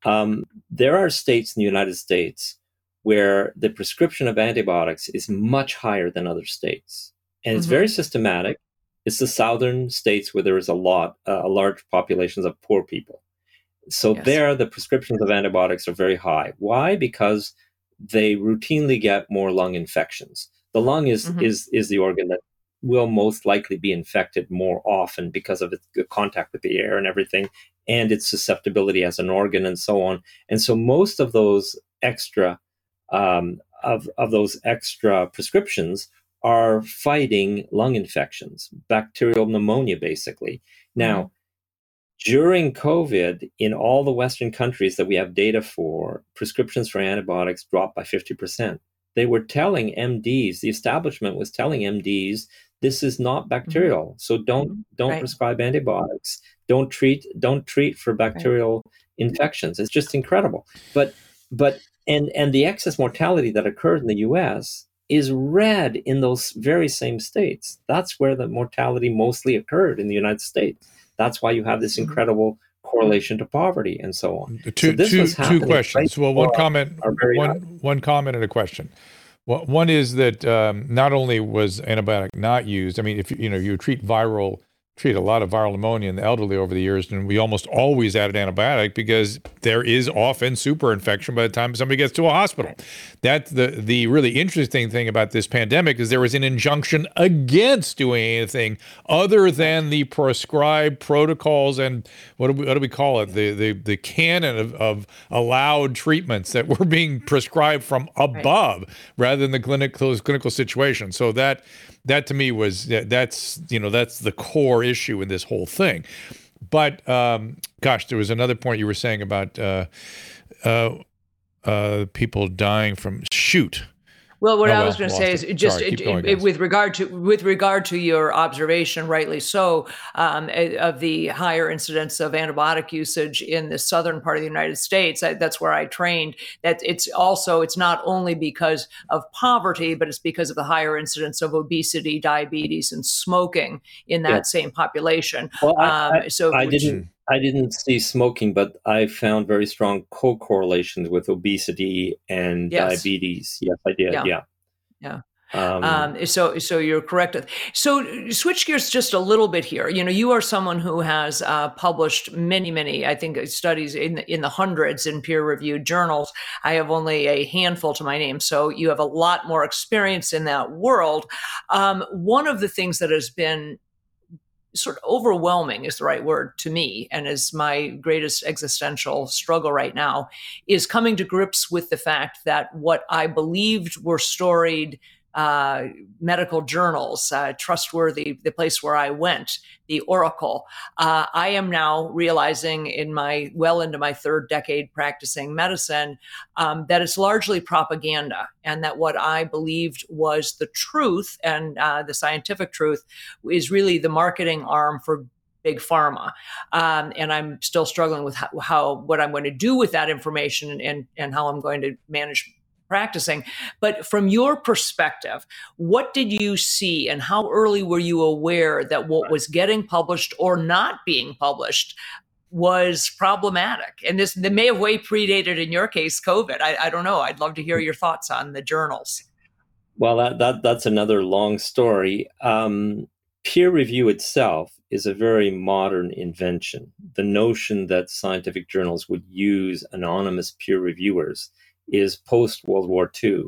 Speaker 3: Um, there are states in the United States where the prescription of antibiotics is much higher than other states. And it's mm-hmm. very systematic. It's the southern states where there is a lot, uh, a large populations of poor people. So yes. there, the prescriptions of antibiotics are very high. Why? Because they routinely get more lung infections. The lung is mm-hmm. is is the organ that will most likely be infected more often because of its contact with the air and everything. and its susceptibility as an organ and so on. And so most of those extra um, of, of those extra prescriptions are fighting lung infections, bacterial pneumonia, basically. Now, mm-hmm. during COVID, in all the Western countries that we have data for, prescriptions for antibiotics dropped by 50%. They were telling MDs, the establishment was telling MDs, this is not mm-hmm. bacterial. Mm-hmm. So don't mm-hmm. don't right. prescribe antibiotics. Don't treat don't treat for bacterial right. infections. It's just incredible. But but and and the excess mortality that occurred in the US is red in those very same states. That's where the mortality mostly occurred in the United States. That's why you have this mm-hmm. incredible correlation to poverty and so on.
Speaker 1: Two, so two, two questions. Right well, one comment, one, one comment and a question. Well, one is that um, not only was antibiotic not used. I mean, if you know you treat viral treat a lot of viral pneumonia in the elderly over the years, and we almost always added antibiotic because there is often super infection by the time somebody gets to a hospital. That's the the really interesting thing about this pandemic is there was an injunction against doing anything other than the prescribed protocols and what do we, what do we call it the the, the canon of, of allowed treatments that were being prescribed from above right. rather than the clinical clinical situation. So that that to me was that's you know that's the core issue in this whole thing. But um, gosh, there was another point you were saying about uh, uh, uh, people dying from shoot.
Speaker 4: Well, what oh, I was going to say is just it, it, with regard to with regard to your observation, rightly so, um, of the higher incidence of antibiotic usage in the southern part of the United States. I, that's where I trained. That it's also it's not only because of poverty, but it's because of the higher incidence of obesity, diabetes, and smoking in that yeah. same population.
Speaker 3: Well, I, um, I, so I didn't. I didn't see smoking, but I found very strong co-correlations with obesity and yes. diabetes. Yes, I did.
Speaker 4: Yeah.
Speaker 3: Yeah.
Speaker 4: yeah. Um, um, so, so you're correct. So, switch gears just a little bit here. You know, you are someone who has uh, published many, many, I think, studies in in the hundreds in peer-reviewed journals. I have only a handful to my name, so you have a lot more experience in that world. Um, one of the things that has been sort of overwhelming is the right word to me and is my greatest existential struggle right now is coming to grips with the fact that what I believed were storied uh, medical journals, uh, trustworthy, the place where I went, the Oracle. Uh, I am now realizing in my well into my third decade practicing medicine um, that it's largely propaganda and that what I believed was the truth and uh, the scientific truth is really the marketing arm for big pharma. Um, and I'm still struggling with how, how, what I'm going to do with that information and, and, and how I'm going to manage practicing. But from your perspective, what did you see and how early were you aware that what was getting published or not being published was problematic? And this may have way predated, in your case, COVID. I, I don't know. I'd love to hear your thoughts on the journals.
Speaker 3: Well, that, that that's another long story. Um, peer review itself is a very modern invention. The notion that scientific journals would use anonymous peer reviewers is post World War II.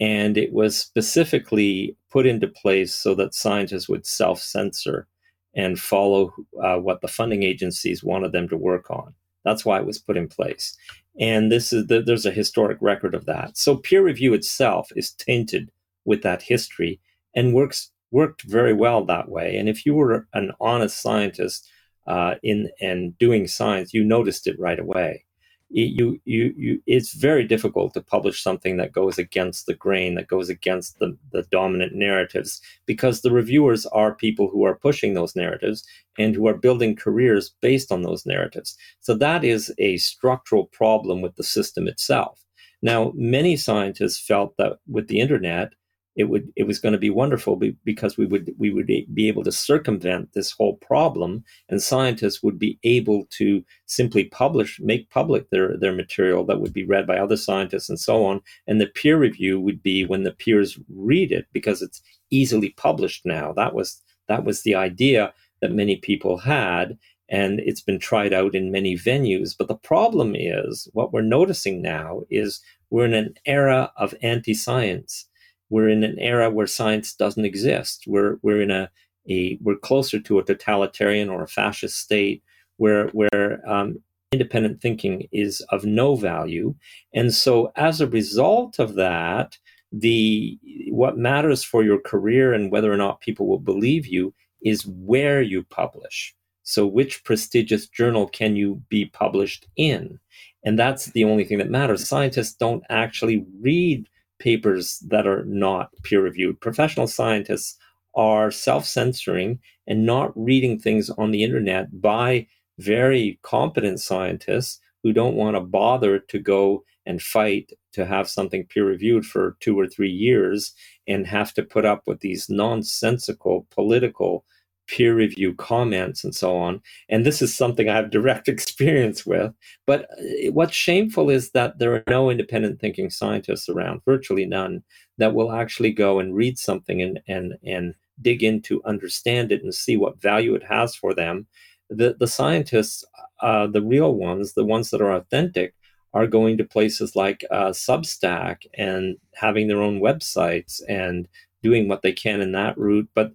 Speaker 3: And it was specifically put into place so that scientists would self censor and follow uh, what the funding agencies wanted them to work on. That's why it was put in place. And this is the, there's a historic record of that. So peer review itself is tainted with that history and works worked very well that way. And if you were an honest scientist uh, in and doing science, you noticed it right away you, you, you, it's very difficult to publish something that goes against the grain, that goes against the, the dominant narratives, because the reviewers are people who are pushing those narratives and who are building careers based on those narratives. So that is a structural problem with the system itself. Now, many scientists felt that with the internet, it would it was going to be wonderful because we would we would be able to circumvent this whole problem and scientists would be able to simply publish make public their their material that would be read by other scientists and so on and the peer review would be when the peers read it because it's easily published now. That was that was the idea that many people had and it's been tried out in many venues. But the problem is what we're noticing now is we're in an era of anti-science we're in an era where science doesn't exist. We're we're in a, a we're closer to a totalitarian or a fascist state where where um, independent thinking is of no value. And so as a result of that, the what matters for your career and whether or not people will believe you is where you publish. So which prestigious journal can you be published in? And that's the only thing that matters. Scientists don't actually read papers that are not peer reviewed. Professional scientists are self censoring and not reading things on the internet by very competent scientists who don't want to bother to go and fight to have something peer reviewed for two or three years and have to put up with these nonsensical political peer review comments and so on. And this is something I have direct experience with. But uh, what's shameful is that there are no independent thinking scientists around, virtually none, that will actually go and read something and and and dig into, understand it, and see what value it has for them the the scientists, uh, the real ones, the ones that are authentic, are going to places like uh, Substack and having their own websites and doing what they can in that route. But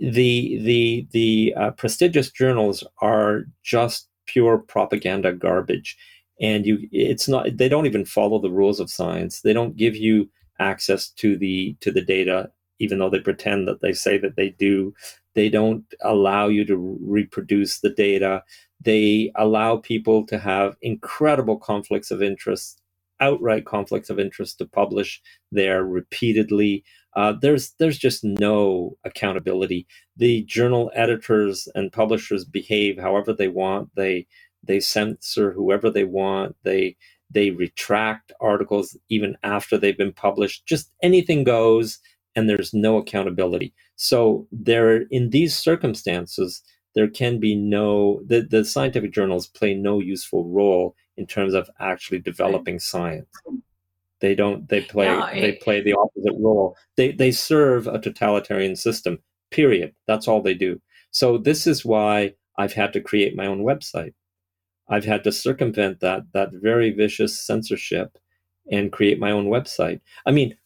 Speaker 3: the the the uh, prestigious journals are just pure propaganda garbage, and you it's not they don't even follow the rules of science. They don't give you access to the to the data even though they pretend that they say that they do they don't allow you to reproduce the data. They allow people to have incredible conflicts of interest, outright conflicts of interest to publish there repeatedly. Uh, there's there's just no accountability. The journal editors and publishers behave however they want. They they censor whoever they want. They they retract articles even after they've been published. Just anything goes and there's no accountability. So there, in these circumstances, there can be no the, the scientific journals play no useful role in terms of actually developing science. They don't. They play. No, they play the opposite role. They they serve a totalitarian system. Period. That's all they do. So this is why I've had to create my own website. I've had to circumvent that that very vicious censorship and create my own website. I mean,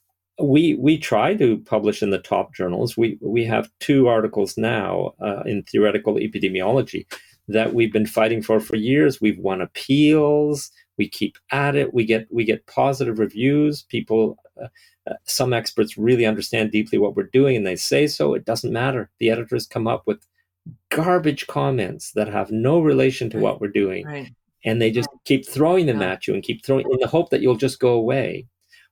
Speaker 3: we we try to publish in the top journals. We we have two articles now uh, in theoretical epidemiology that we've been fighting for for years. We've won appeals. We keep at it. We get we get positive reviews. People, uh, uh, some experts really understand deeply what we're doing, and they say so. It doesn't matter. The editors come up with garbage comments that have no relation to right. what we're doing, right. and they just keep throwing them yeah. at you and keep throwing in the hope that you'll just go away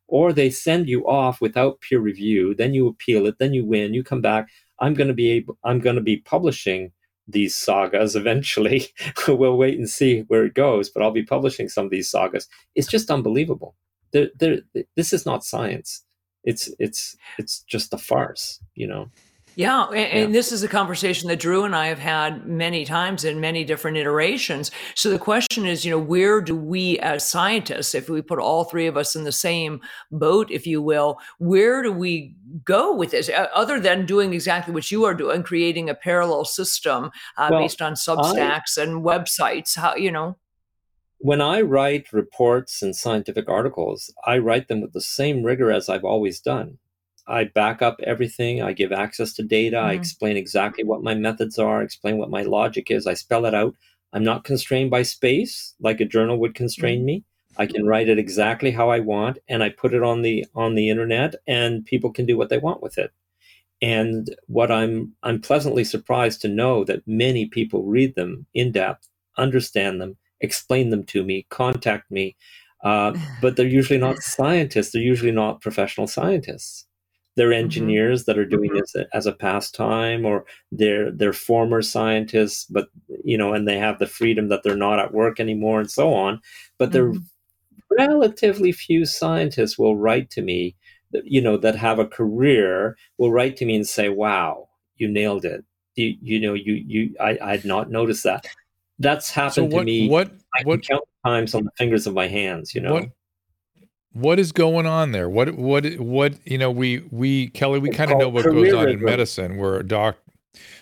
Speaker 3: or they send you off without peer review then you appeal it then you win you come back. I'm going to be able i'm going to be publishing these sagas eventually. We'll wait and see where it goes but i'll be publishing some of these sagas. It's just unbelievable. They're, they're, this is not science. It's it's it's just a farce you know
Speaker 4: yeah, and, yeah. this is a conversation that Drew and I have had many times in many different iterations. So the question is, you know, where do we as scientists, if we put all three of us in the same boat, if you will, where do we go with this other than doing exactly what you are doing, creating a parallel system uh, well, based on Substacks I, and websites? How, you know?
Speaker 3: When I write reports and scientific articles, I write them with the same rigor as I've always done. I back up everything. I give access to data. Mm-hmm. I explain exactly what my methods are, explain what my logic is. I spell it out. I'm not constrained by space like a journal would constrain mm-hmm. me. I can write it exactly how I want and I put it on the on the internet and people can do what they want with it. And what I'm I'm pleasantly surprised to know that many people read them in depth, understand them, explain them to me, contact me. Uh, but they're usually not scientists. They're usually not professional scientists they're mm-hmm. engineers mm-hmm. that are doing mm-hmm. this as a pastime or they're they're former scientists but you know and they have the freedom that they're not at work anymore and so on but mm-hmm. there relatively few scientists will write to me you know that have a career will write to me and say wow you nailed it you, you know you you I, i had not noticed that that's happened so what, to me
Speaker 1: what
Speaker 3: I
Speaker 1: what
Speaker 3: count times on the fingers of my hands you know
Speaker 1: what what is going on there? What what what you know? We we Kelly, we kind of know what goes on in medicine. Where a doc,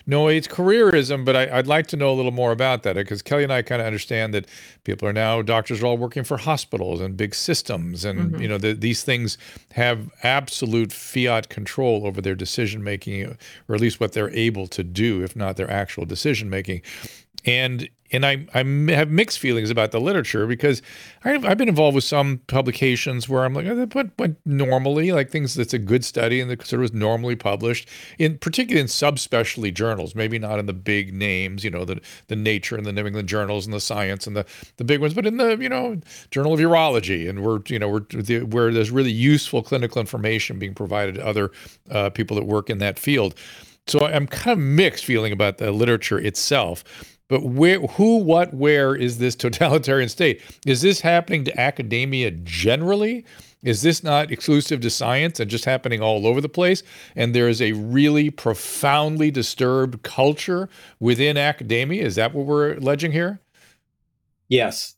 Speaker 1: no, it's careerism, but I, would like to know a little more about that because Kelly and I kind of understand that people are now doctors are all working for hospitals and big systems, and mm-hmm. you know the, these things have absolute fiat control over their decision making, or at least what they're able to do, if not their actual decision making. And and I, I have mixed feelings about the literature because I've, I've been involved with some publications where I'm like, oh, but, normally, like things that's a good study and that sort of was normally published, in particularly in subspecialty journals, maybe not in the big names, you know, the the Nature and the New England journals and the Science and the the big ones, but in the you know Journal of Urology and we're you know we're where there's really useful clinical information being provided to other uh, people that work in that field. So I'm kind of mixed feeling about the literature itself. But where, who, what, where is this totalitarian state? Is this happening to academia generally? Is this not exclusive to science and just happening all over the place? And there is a really profoundly disturbed culture within academia. Is that what we're alleging here?
Speaker 3: Yes,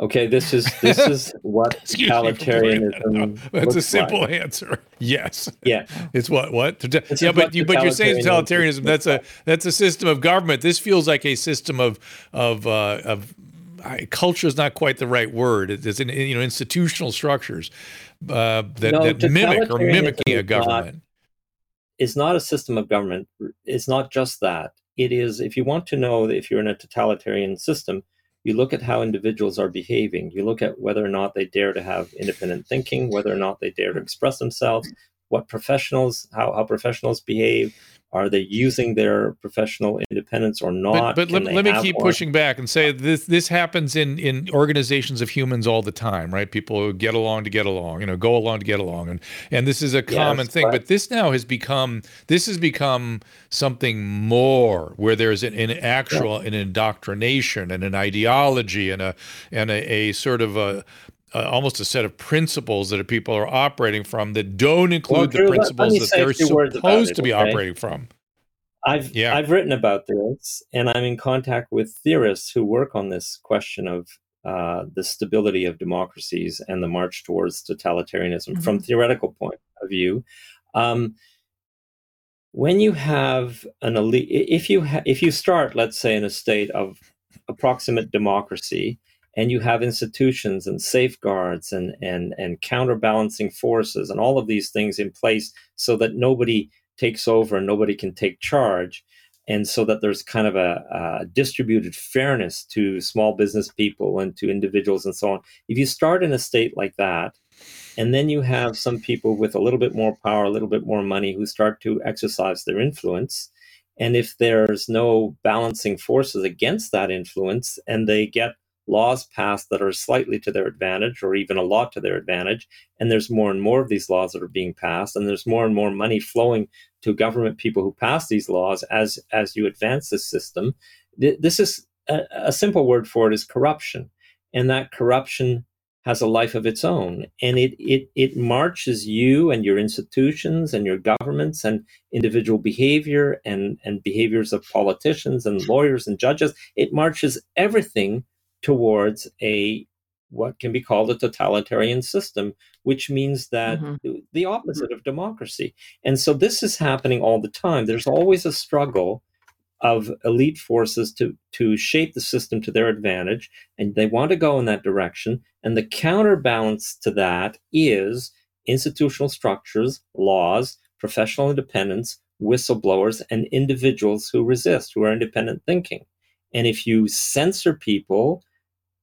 Speaker 3: Okay, this is this is what totalitarianism.
Speaker 1: That's a simple
Speaker 3: like.
Speaker 1: answer. Yes.
Speaker 3: Yeah.
Speaker 1: It's what what? This yeah, but you but you're saying totalitarianism. That's a that's a system of government. This feels like a system of of uh, of culture is not quite the right word. It's in you know institutional structures uh, that, no, that mimic or mimicking a government.
Speaker 3: Not, it's not a system of government. It's not just that. It is if you want to know if you're in a totalitarian system you look at how individuals are behaving. You look at whether or not they dare to have independent thinking, whether or not they dare to express themselves, what professionals, how, how professionals behave, are they using their professional independence or not?
Speaker 1: But, but let, let me keep more? pushing back and say this this happens in in organizations of humans all the time, right? People get along to get along, you know, go along to get along, and and this is a common yes, thing. But, but this now has become this has become something more, where there's an, an actual yeah. an indoctrination and an ideology and a and a, a sort of a uh, almost a set of principles that people are operating from that don't include well, the principles that they're supposed it, to be okay? operating from.
Speaker 3: I've yeah. I've written about this, and I'm in contact with theorists who work on this question of uh, the stability of democracies and the march towards totalitarianism mm-hmm. from theoretical point of view. Um, when you have an elite, if you ha- if you start, let's say, in a state of approximate democracy, and you have institutions and safeguards and and and counterbalancing forces and all of these things in place so that nobody takes over and nobody can take charge. And so that there's kind of a, a, distributed fairness to small business people and to individuals and so on. If you start in a state like that and then you have some people with a little bit more power a little bit more money who start to exercise their influence and if there's no balancing forces against that influence and they get laws passed that are slightly to their advantage or even a lot to their advantage. And there's more and more of these laws that are being passed, and there's more and more money flowing to government people who pass these laws as, as you advance this system. This is a, a simple word for it is corruption. And that corruption has a life of its own and it, it it marches you and your institutions and your governments and individual behavior and and behaviors of politicians and lawyers and judges it marches everything towards a what can be called a totalitarian system, which means that mm-hmm. the opposite of democracy. And so this is happening all the time. There's always a struggle of elite forces to to shape the system to their advantage, and they want to go in that direction. And the counterbalance to that is institutional structures, laws, professional independence, whistleblowers, and individuals who resist, who are independent thinking. And if you censor people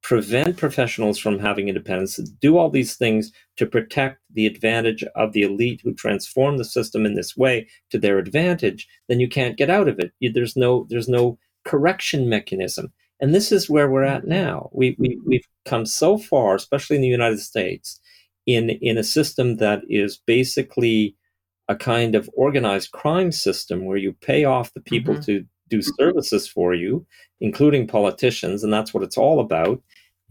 Speaker 3: prevent professionals from having independence, do all these things to protect the advantage of the elite who transform the system in this way to their advantage, then you can't get out of it. There's no there's no correction mechanism. And this is where we're at now. We, we, we've come so far, especially in the United States, in, in a system that is basically a kind of organized crime system where you pay off the people mm-hmm. to do services for you, including politicians, and that's what it's all about.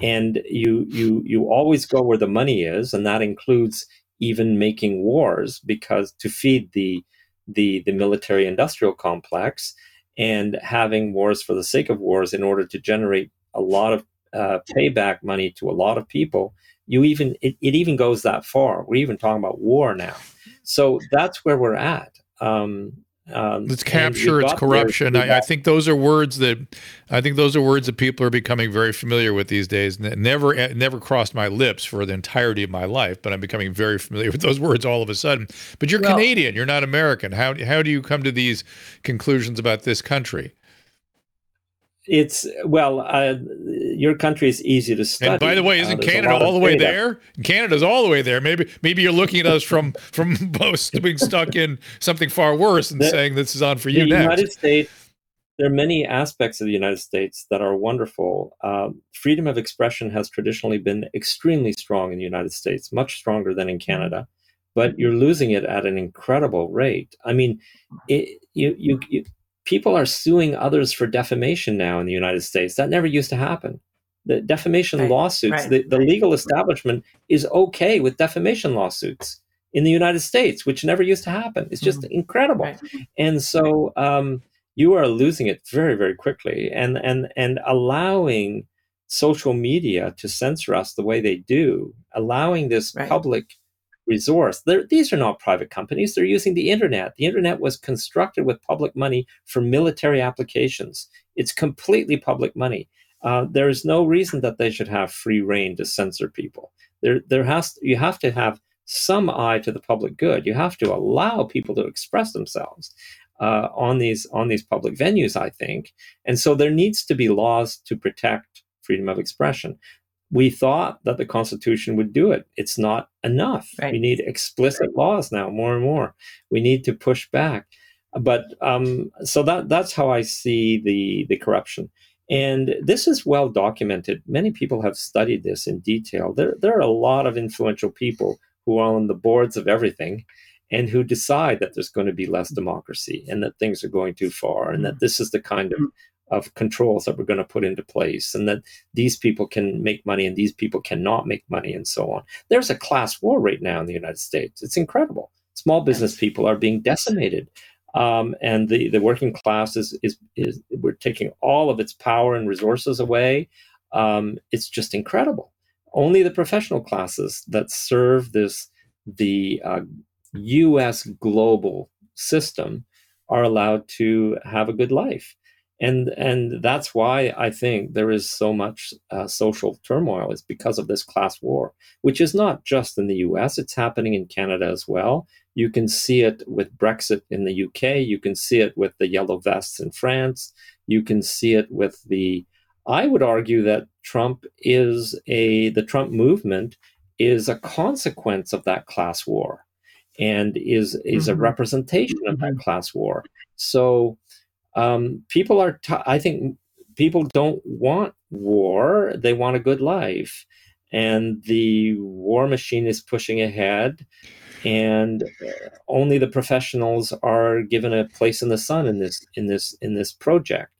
Speaker 3: And you you you always go where the money is, and that includes even making wars because to feed the the the military industrial complex and having wars for the sake of wars in order to generate a lot of uh, payback money to a lot of people you even it, it even goes that far. We're even talking about war now. So that's where we're at. Um,
Speaker 1: um, it's capture, it's corruption. I, I, think those are words that I think those are words that people are becoming very familiar with these days. Never, eh, never crossed my lips for the entirety of my life, but I'm becoming very familiar with those words all of a sudden. But you're well, Canadian, you're not American. How how do you come to these conclusions about this country?
Speaker 3: It's well, uh, your country is easy to study.
Speaker 1: And by the way, isn't uh, Canada all the way data. there? Canada's all the way there. Maybe maybe you're looking at us from from both being stuck in something far worse and the, saying this is on for you
Speaker 3: the
Speaker 1: next.
Speaker 3: United States. There are many aspects of the United States that are wonderful. Um, freedom of expression has traditionally been extremely strong in the United States, much stronger than in Canada but you're losing it at an incredible rate. I mean, it, you, you, you, people are suing others for defamation now in the United States. That never used to happen. The defamation right, lawsuits, right, the, the right. legal establishment is okay with defamation lawsuits in the United States, which never used to happen. It's just mm-hmm. incredible. And so um, you are losing it very, very quickly, and and and allowing social media to censor us the way they do, allowing this public resource. They're, these are not private companies. They're using the internet. The internet was constructed with public money for military applications. It's completely public money. Uh, there is no reason that they should have free reign to censor people. There, there has you have to have some eye to the public good. You have to allow people to express themselves uh, on these on these public venues. I think, and so there needs to be laws to protect freedom of expression we thought that the Constitution would do it. It's not enough. Right. We need explicit laws now, more and more. We need to push back. But um, so that that's how I see the the corruption. And this is well documented. Many people have studied this in detail. There, there are a lot of influential people who are on the boards of everything and who decide that there's going to be less democracy and that things are going too far and that mm. this is the kind of of controls that we're going to put into place and that these people can make money and these people cannot make money and so on. There's a class war right now in the United States. It's incredible. Small business people are being decimated. Um, and the, the working class is, is, is, we're taking all of its power and resources away. Um, it's just incredible. Only the professional classes that serve this, the uh, US global system are allowed to have a good life and and that's why I think there is so much uh, social turmoil is because of this class war, which is not just in the U.S. It's happening in Canada as well. You can see it with Brexit in the UK. You can see it with the yellow vests in France. You can see it with the. I would argue that Trump is a the Trump movement is a consequence of that class war, and is is mm-hmm. a representation of that mm-hmm. class war. So um, people are, t- I think people don't want war, they want a good life. And the war machine is pushing ahead, and only the professionals are given a place in the sun in this in this in this project.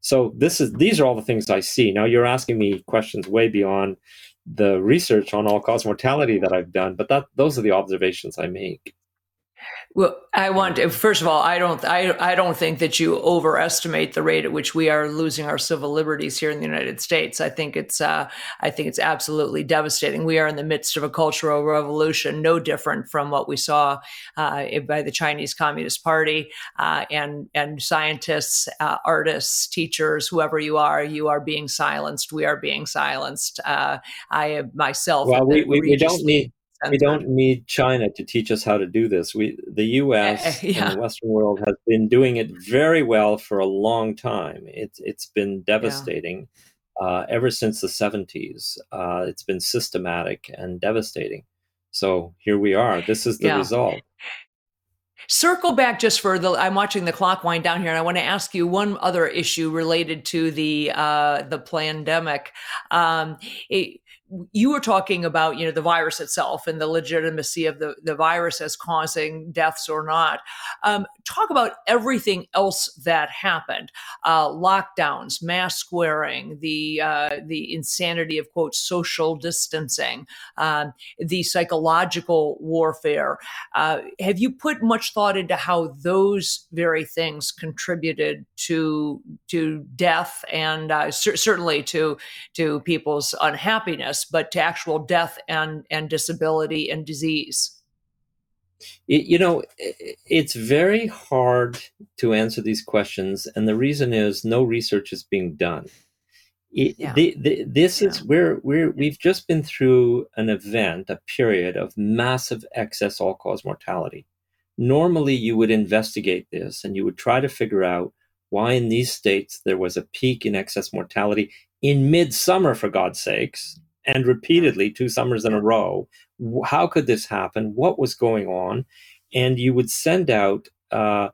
Speaker 3: So this is these are all the things I see. Now you're asking me questions way beyond the research on all cause mortality that I've done, but that those are the observations I make.
Speaker 4: Well, I want to, first of all, I don't, I, I don't think that you overestimate the rate at which we are losing our civil liberties here in the United States. I think it's, uh, I think it's absolutely devastating. We are in the midst of a cultural revolution, no different from what we saw uh, by the Chinese Communist Party uh, and and scientists, uh, artists, teachers, whoever you are, you are being silenced. We are being silenced. Uh, I myself,
Speaker 3: well, we, we, we don't need we don't need China to teach us how to do this. We, the U.S. yeah. and the Western world has been doing it very well for a long time. It's it's been devastating yeah. uh, ever since the '70s. Uh, it's been systematic and devastating. So here we are. This is the yeah. result.
Speaker 4: Circle back just for the. I'm watching the clock wind down here, and I want to ask you one other issue related to the uh, the pandemic. Um, it, you were talking about you know the virus itself and the legitimacy of the, the virus as causing deaths or not. Um, talk about everything else that happened. Uh, lockdowns mask wearing the uh, the insanity of quote social distancing um, the psychological warfare. Uh, have you put much thought into how those very things contributed to to death and uh, c- certainly to to people's unhappiness but to actual death and, and disability and disease?
Speaker 3: You know, it's very hard to answer these questions, and the reason is no research is being done. It, yeah. the, the, this yeah. is where we're we've just been through an event, a period of massive excess all cause mortality. Normally, you would investigate this and you would try to figure out why in these states there was a peak in excess mortality in midsummer, for God's sakes, and repeatedly two summers in a row. How could this happen? What was going on? And you would send out uh,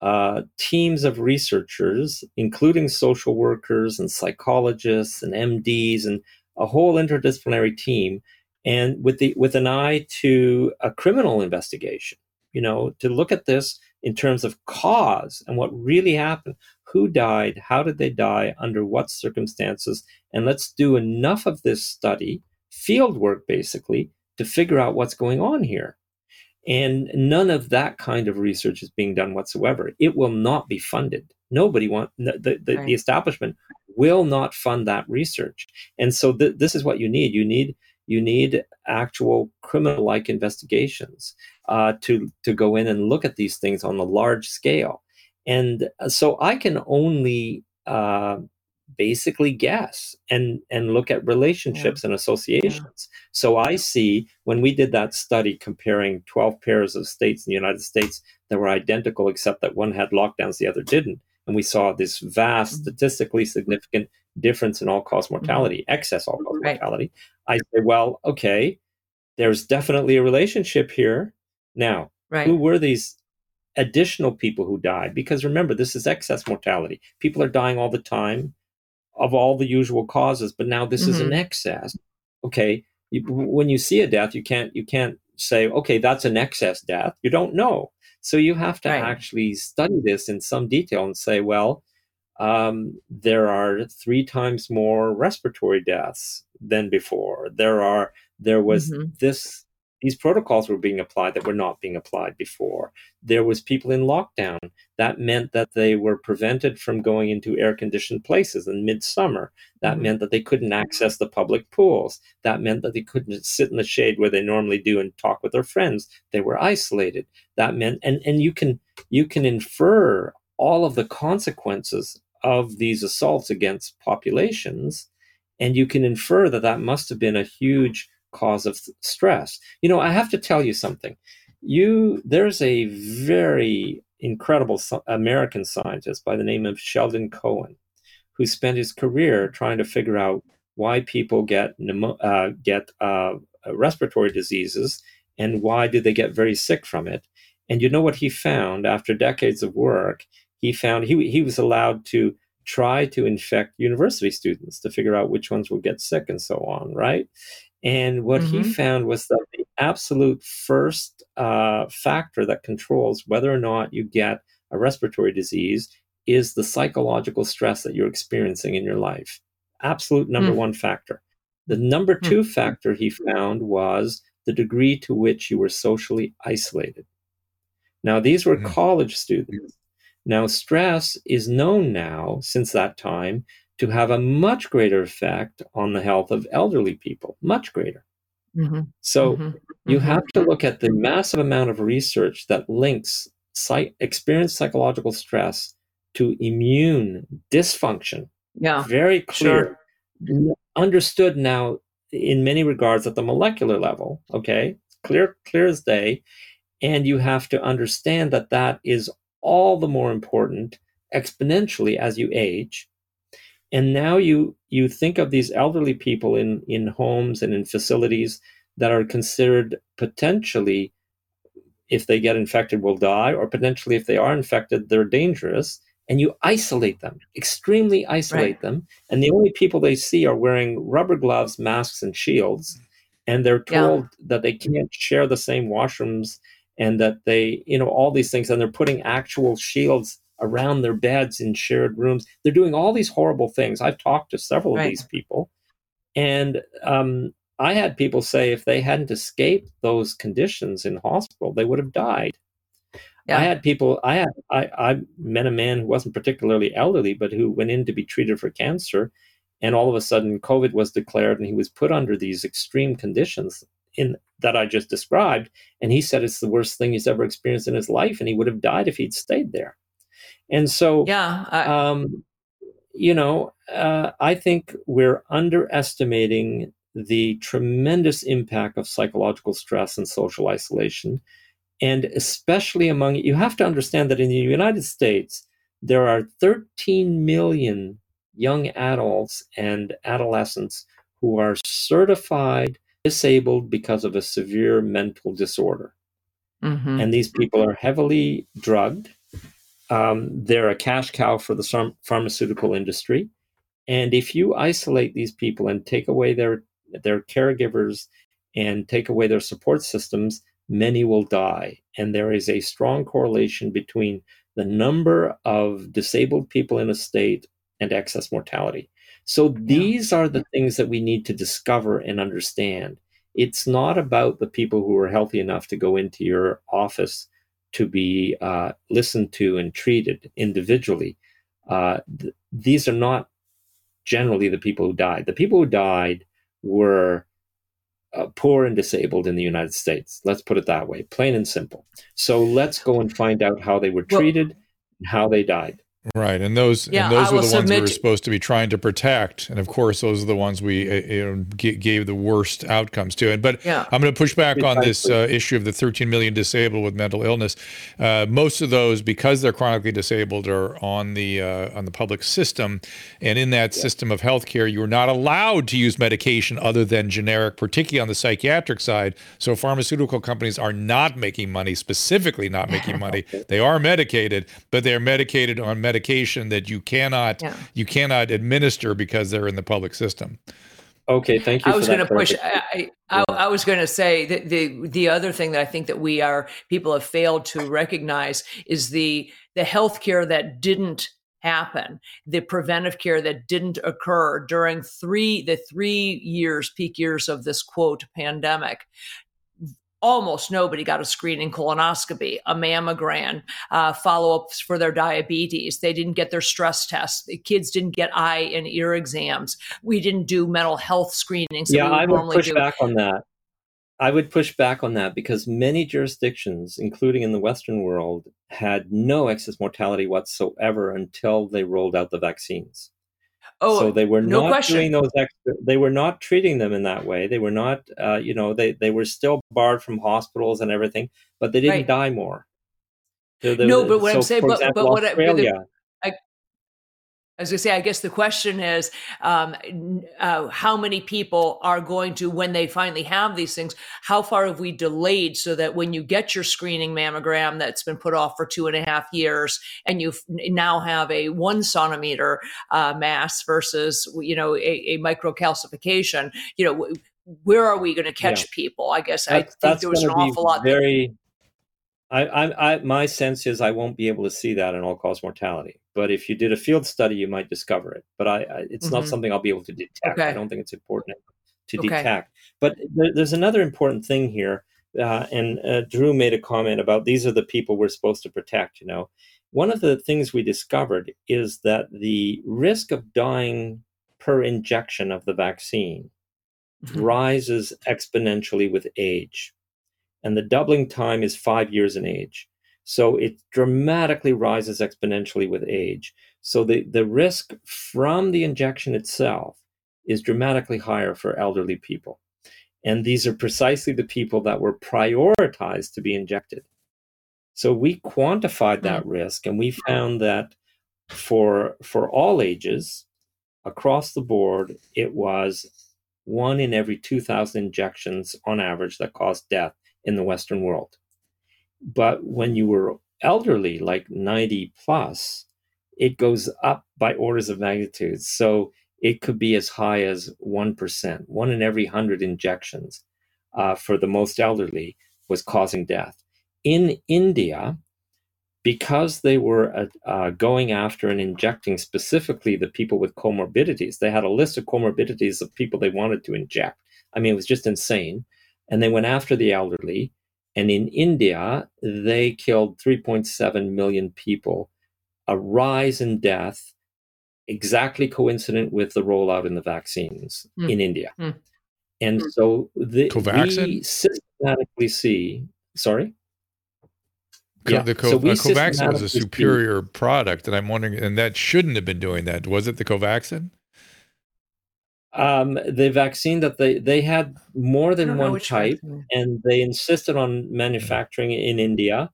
Speaker 3: uh, teams of researchers, including social workers and psychologists and MDs and a whole interdisciplinary team, and with the with an eye to a criminal investigation. You know, to look at this in terms of cause and what really happened. Who died? How did they die? Under what circumstances? And let's do enough of this study, field work basically, to figure out what's going on here. And none of that kind of research is being done whatsoever. It will not be funded. Nobody want the the, right. the establishment will not fund that research. And so th- this is what you need. You need you need actual criminal-like investigations uh, to to go in and look at these things on a large scale. And uh, so I can only uh, basically guess and and look at relationships yeah. and associations. Yeah. So I see when we did that study comparing 12 pairs of states in the United States that were identical except that one had lockdowns, the other didn't, and we saw this vast, mm-hmm. statistically significant difference in all-cause mm-hmm. mortality, mm-hmm. excess all-cause right. mortality. I say, well, okay, there's definitely a relationship here. Now, right. who were these additional people who died? Because remember, this is excess mortality. People are dying all the time of all the usual causes, but now this mm-hmm. is an mm-hmm. excess. Okay, you, when you see a death, you can't you can't say, okay, that's an excess death. You don't know, so you have to right. actually study this in some detail and say, well, um, there are three times more respiratory deaths than before. There are there was mm-hmm. this these protocols were being applied that were not being applied before. There was people in lockdown. That meant that they were prevented from going into air-conditioned places in midsummer. That mm-hmm. meant that they couldn't access the public pools. That meant that they couldn't sit in the shade where they normally do and talk with their friends. They were isolated. That meant and, and you can you can infer all of the consequences of these assaults against populations and you can infer that that must have been a huge cause of stress. You know, I have to tell you something. You there's a very incredible American scientist by the name of Sheldon Cohen, who spent his career trying to figure out why people get uh, get uh, respiratory diseases and why do they get very sick from it. And you know what he found after decades of work? He found he he was allowed to try to infect university students to figure out which ones will get sick and so on, right? And what mm-hmm. he found was that the absolute first uh, factor that controls whether or not you get a respiratory disease is the psychological stress that you're experiencing in your life. Absolute number mm. one factor. The number mm. two mm. factor he found was the degree to which you were socially isolated. Now, these were mm. college students. Now, stress is known now since that time to have a much greater effect on the health of elderly people, much greater. Mm-hmm. So mm-hmm. you mm-hmm. have to look at the massive amount of research that links psych- experienced psychological stress to immune dysfunction.
Speaker 4: Yeah.
Speaker 3: Very clear. Sure. Understood now in many regards at the molecular level, okay? Clear clear as day. And you have to understand that that is all the more important exponentially as you age and now you you think of these elderly people in in homes and in facilities that are considered potentially if they get infected will die or potentially if they are infected they're dangerous and you isolate them extremely isolate right. them and the only people they see are wearing rubber gloves masks and shields and they're told yeah. that they can't share the same washrooms and that they you know all these things and they're putting actual shields around their beds in shared rooms. They're doing all these horrible things. I've talked to several right. of these people, and um, I had people say if they hadn't escaped those conditions in hospital, they would have died. Yeah. I had people. I had. I, I met a man who wasn't particularly elderly, but who went in to be treated for cancer, and all of a sudden, COVID was declared, and he was put under these extreme conditions in that I just described. And he said it's the worst thing he's ever experienced in his life, and he would have died if he'd stayed there. And so,
Speaker 4: yeah, I,
Speaker 3: um, you know, uh, I think we're underestimating the tremendous impact of psychological stress and social isolation. And especially among, you have to understand that in the United States, there are 13 million young adults and adolescents who are certified disabled because of a severe mental disorder. Mm-hmm. And these people are heavily drugged. Um, they're a cash cow for the pharmaceutical industry. And if you isolate these people and take away their, their caregivers and take away their support systems, many will die. And there is a strong correlation between the number of disabled people in a state and excess mortality. So these are the things that we need to discover and understand. It's not about the people who are healthy enough to go into your office to be uh, listened to and treated individually. Uh, th- these are not generally the people who died. The people who died were uh, poor and disabled in the United States. Let's put it that way, plain and simple. So let's go and find out how they were treated, well, and how they died.
Speaker 1: Right, and those yeah, and those were the ones we were supposed to be trying to protect, and of course, those are the ones we uh, you know, g- gave the worst outcomes to. And but yeah. I'm going to push back on this uh, issue of the 13 million disabled with mental illness. Uh, most of those, because they're chronically disabled, are on the uh, on the public system, and in that yeah. system of healthcare, you are not allowed to use medication other than generic, particularly on the psychiatric side. So pharmaceutical companies are not making money, specifically not making money. they are medicated, but they're medicated on medication medication that you cannot yeah. you cannot administer because they're in the public system.
Speaker 3: Okay, thank you.
Speaker 4: I was going to push. I, I, I, was going to say that the the other thing that I think that we are people have failed to recognize is the the healthcare that didn't happen, the preventive care that didn't occur during three the three years peak years of this quote pandemic almost nobody got a screening colonoscopy, a mammogram, uh, follow ups for their diabetes. They didn't get their stress tests. The kids didn't get eye and ear exams. We didn't do mental health screenings.
Speaker 3: Yeah, would I would push do. back on that. I would push back on that because many jurisdictions, including in the Western world, had no excess mortality whatsoever until they rolled out the vaccines. Oh, so they were no not question. doing those extra, they were not treating them in that way. They were not, uh, you know, they, they were still barred from hospitals and everything, but they didn't right. die more.
Speaker 4: no, but what so I'm saying, but, example, but what Australia, I, as I say, I guess the question is um, uh, how many people are going to, when they finally have these things, how far have we delayed so that when you get your screening mammogram that's been put off for two and a half years and you now have a one centimeter uh, mass versus, you know, a, a microcalcification, you know, where are we going to catch yeah. people? I guess that's, I think there was an awful lot.
Speaker 3: Very, I, I, I, my sense is I won't be able to see that in all cause mortality. But if you did a field study, you might discover it. But I, I it's mm-hmm. not something I'll be able to detect. Okay. I don't think it's important to okay. detect. But there, there's another important thing here. Uh, and uh, Drew made a comment about these are the people we're supposed to protect. You know, one of the things we discovered is that the risk of dying per injection of the vaccine mm-hmm. rises exponentially with age, and the doubling time is five years in age. So it dramatically rises exponentially with age. So the, the risk from the injection itself is dramatically higher for elderly people. And these are precisely the people that were prioritized to be injected. So we quantified that mm-hmm. risk and we found that for for all ages across the board it was one in every 2000 injections on average that caused death in the western world but when you were elderly, like 90 plus, it goes up by orders of magnitude. So it could be as high as 1%, one in every 100 injections uh, for the most elderly was causing death. In India, because they were uh, uh, going after and injecting specifically the people with comorbidities, they had a list of comorbidities of people they wanted to inject. I mean, it was just insane. And they went after the elderly and in India, they killed 3.7 million people, a rise in death exactly coincident with the rollout in the vaccines mm. in India. Mm. And mm. so the, we systematically see, sorry?
Speaker 1: Co- yeah. The co- so uh, Covaxin was a superior see, product, and I'm wondering, and that shouldn't have been doing that. Was it the Covaxin?
Speaker 3: Um, the vaccine that they they had more than one type, and they insisted on manufacturing it in India.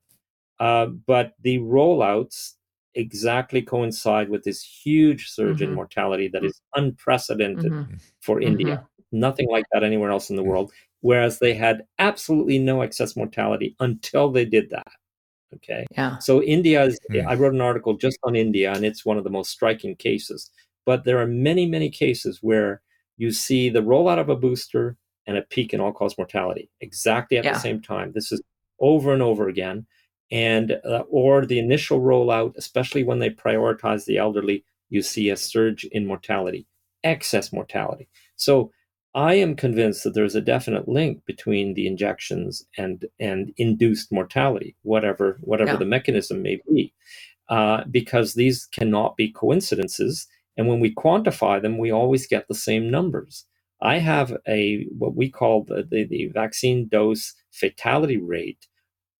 Speaker 3: Uh, but the rollouts exactly coincide with this huge surge mm-hmm. in mortality that is unprecedented mm-hmm. for India. Mm-hmm. Nothing like that anywhere else in the world. Whereas they had absolutely no excess mortality until they did that. Okay.
Speaker 4: Yeah.
Speaker 3: So India is, hmm. I wrote an article just on India, and it's one of the most striking cases. But there are many, many cases where you see the rollout of a booster and a peak in all cause mortality exactly at yeah. the same time. This is over and over again. And, uh, or the initial rollout, especially when they prioritize the elderly, you see a surge in mortality, excess mortality. So I am convinced that there's a definite link between the injections and and induced mortality, whatever whatever yeah. the mechanism may be, uh, because these cannot be coincidences. And when we quantify them, we always get the same numbers. I have a what we call the, the, the vaccine dose fatality rate,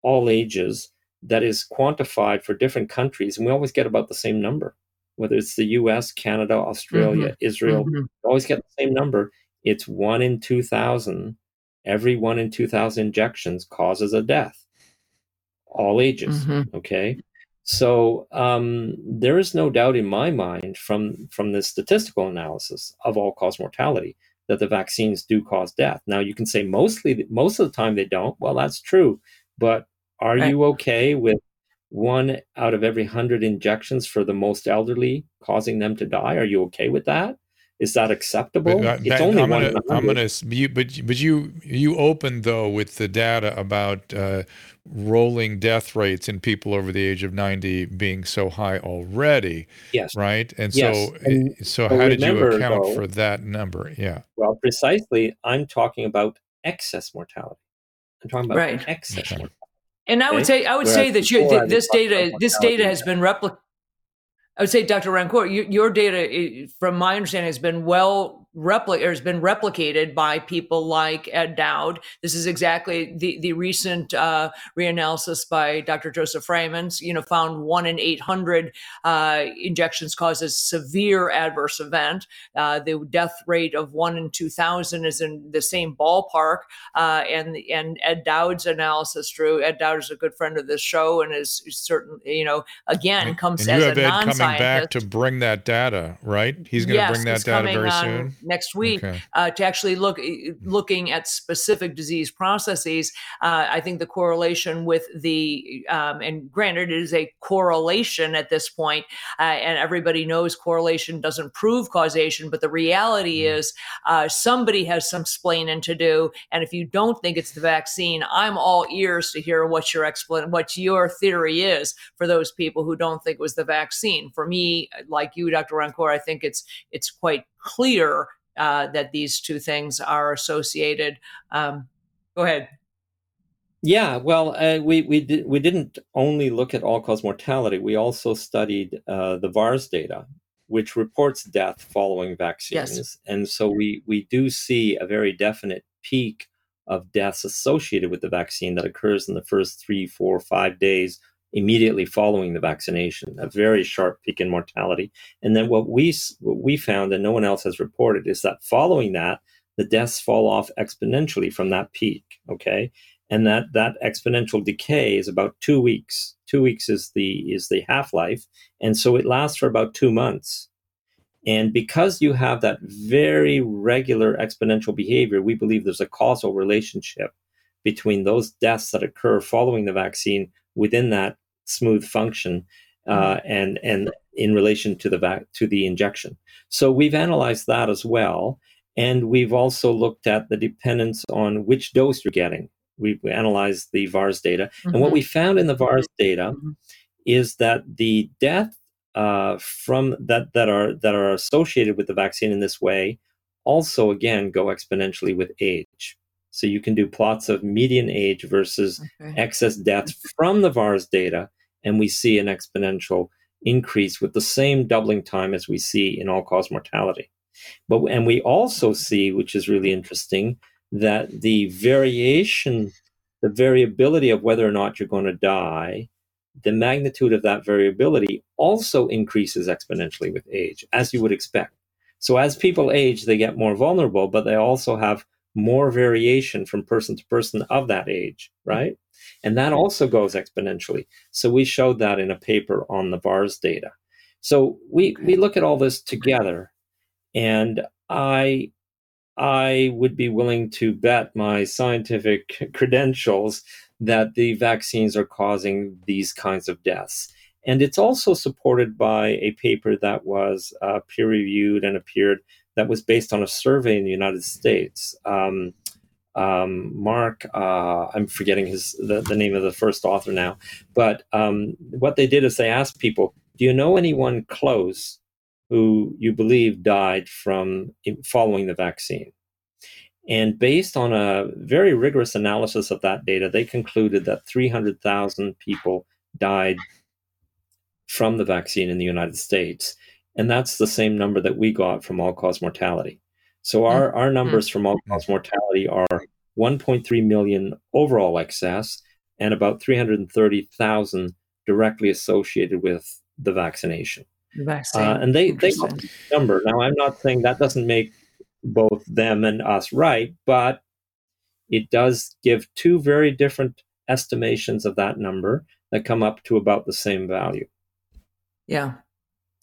Speaker 3: all ages, that is quantified for different countries, and we always get about the same number. Whether it's the U.S., Canada, Australia, mm-hmm. Israel, mm-hmm. always get the same number it's one in 2,000. Every one in 2,000 injections causes a death, all ages. Mm-hmm. Okay. So um, there is no doubt in my mind from, from the statistical analysis of all cause mortality that the vaccines do cause death. Now you can say mostly most of the time they don't. Well, that's true. But are right. you okay with one out of every hundred injections for the most elderly causing them to die? Are you okay with that? Is that acceptable?
Speaker 1: But, uh, it's only I'm gonna, I'm gonna, you, but but you you opened though with the data about uh, rolling death rates in people over the age of 90 being so high already.
Speaker 3: Yes.
Speaker 1: Right. And yes. so and, so how did you account though, for that number? Yeah.
Speaker 3: Well, precisely. I'm talking about excess mortality. I'm talking about right. excess okay. mortality.
Speaker 4: And I would say I would Whereas say that you, this data this data has been replicated I would say, Dr. Rancourt, you, your data, from my understanding, has been well repli- has been replicated by people like Ed Dowd. This is exactly the the recent uh, reanalysis by Dr. Joseph Fraiman. You know, found one in eight hundred uh, injections causes severe adverse event. Uh, the death rate of one in two thousand is in the same ballpark. Uh, and and Ed Dowd's analysis, Drew. Ed Dowd is a good friend of this show and is certain. You know, again comes
Speaker 1: and
Speaker 4: as a
Speaker 1: Ed coming back to bring that data, right? He's going to
Speaker 4: yes,
Speaker 1: bring that data very soon
Speaker 4: next week okay. uh, to actually look looking at specific disease processes. Uh, I think the correlation with the um, and granted it is a correlation at this point, uh, and everybody knows correlation doesn't prove causation, but the reality mm. is uh, somebody has some splaining to do, and if you don't think it's the vaccine, I'm all ears to hear what your explanation, what your theory is for those people who don't think it was the vaccine. For me, like you, Dr. Rancourt, I think it's it's quite clear uh, that these two things are associated. Um, go ahead.
Speaker 3: Yeah, well, uh, we we did, we didn't only look at all cause mortality. We also studied uh, the VAERS data, which reports death following vaccines, yes. and so we we do see a very definite peak of deaths associated with the vaccine that occurs in the first three, four, five days immediately following the vaccination, a very sharp peak in mortality. And then what we what we found and no one else has reported is that following that, the deaths fall off exponentially from that peak. Okay, and that that exponential decay is about two weeks. Two weeks is the is the half life, and so it lasts for about two months. And because you have that very regular exponential behavior, we believe there's a causal relationship between those deaths that occur following the vaccine within that smooth function uh, mm-hmm. and and in relation to the vac- to the injection. So we've analyzed that as well, and we've also looked at the dependence on which dose you're getting. We've analyzed the VAERS data, mm-hmm. and what mm-hmm. we found in the VAERS data mm-hmm. is that the death uh, from that that are that are associated with the vaccine in this way also again go exponentially with age. So you can do plots of median age versus okay. excess deaths from the VAERS data and we see an exponential increase with the same doubling time as we see in all cause mortality. But and we also see, which is really interesting, that the variation, the variability of whether or not you're going to die, the magnitude of that variability also increases exponentially with age, as you would expect. So as people age, they get more vulnerable, but they also have more variation from person to person of that age, right? And that also goes exponentially. So we showed that in a paper on the VAERS data. So we, we look at all this together, and I I would be willing to bet my scientific credentials that the vaccines are causing these kinds of deaths. And it's also supported by a paper that was uh, peer reviewed and appeared that was based on a survey in the United States. Um, um, Mark, uh, I'm forgetting his the, the, name of the first author now, but um, what they did is they asked people, "Do you know anyone close who you believe died from following the vaccine?" And based on a very rigorous analysis of that data, they concluded that 300,000 people died from the vaccine in the United States. And that's the same number that we got from all cause mortality. So our, mm-hmm. our numbers mm-hmm. from all cause mortality are 1.3 million overall excess and about 330,000 directly associated with the vaccination.
Speaker 4: Vaccine. Uh,
Speaker 3: and they, they got the number. Now, I'm not saying that doesn't make both them and us right, but it does give two very different estimations of that number that come up to about the same value.
Speaker 4: Yeah.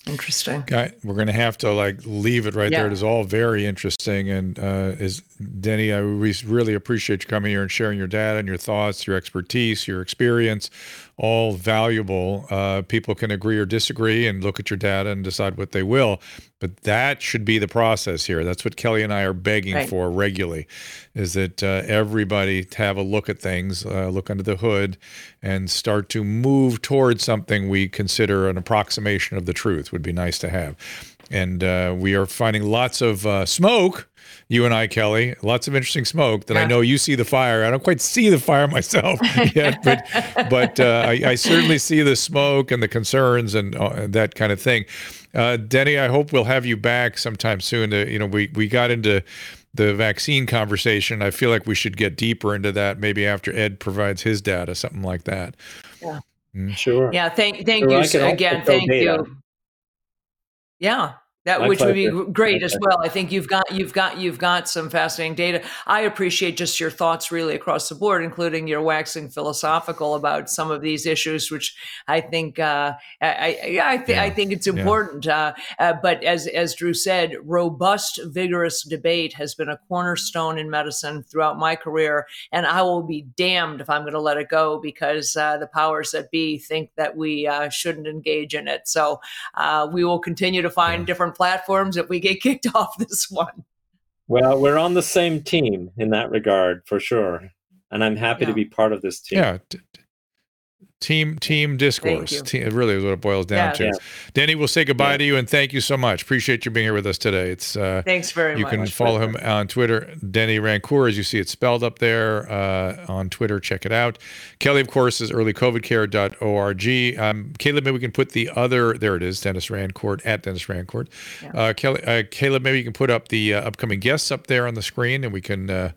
Speaker 4: Interesting.
Speaker 1: Okay, we're going to have to like leave it right yeah. there. It is all very interesting, and uh, is Denis, I we really appreciate you coming here and sharing your data and your thoughts, your expertise, your experience, all valuable. Uh, people can agree or disagree and look at your data and decide what they will, but that should be the process here. That's what Kelly and I are begging right. for regularly, is that uh, everybody have a look at things, uh, look under the hood, and start to move towards something we consider an approximation of the truth. Would be nice to have, and uh, we are finding lots of uh, smoke you and I, Kelly. Lots of interesting smoke that yeah. I know you see the fire. I don't quite see the fire myself yet, but but uh, I, I, certainly see the smoke and the concerns and uh, that kind of thing. Uh, Denis, I hope we'll have you back sometime soon. To, you know, we we got into the vaccine conversation. I feel like we should get deeper into that. Maybe after Ed provides his data, something like that.
Speaker 3: Yeah. Mm. Sure.
Speaker 4: Yeah. Thank thank sure, you again. Thank data. you. Yeah. That My which pleasure. would be great as well. I think you've got you've got you've got some fascinating data. I appreciate just your thoughts really across the board, including your waxing philosophical about some of these issues, which I think uh, I I, I, th- yeah. I, think it's important. Yeah. Uh, uh, but as as Drew said, robust, vigorous debate has been a cornerstone in medicine throughout my career, and I will be damned if I'm going to let it go because uh, the powers that be think that we uh, shouldn't engage in it. So uh, we will continue to find yeah. different platforms if we get kicked off this one.
Speaker 3: Well, we're on the same team in that regard for sure. And I'm happy yeah. to be part of this team.
Speaker 1: Yeah team team discourse. team, really is what it boils down yeah, to. Yeah. danny we'll say goodbye yeah. to you and thank you so much. Appreciate you being here with us today. It's
Speaker 4: uh thanks very
Speaker 1: you
Speaker 4: much
Speaker 1: you can follow him on twitter Denis rancourt as you see it spelled up there uh, on twitter. Check it out. Kelly of course is earlycovidcare.org um, caleb maybe we can put the other there it is Denis rancourt at Denis rancourt. Uh, kelly uh, caleb maybe you can put up the uh, upcoming guests up there on the screen and we can uh,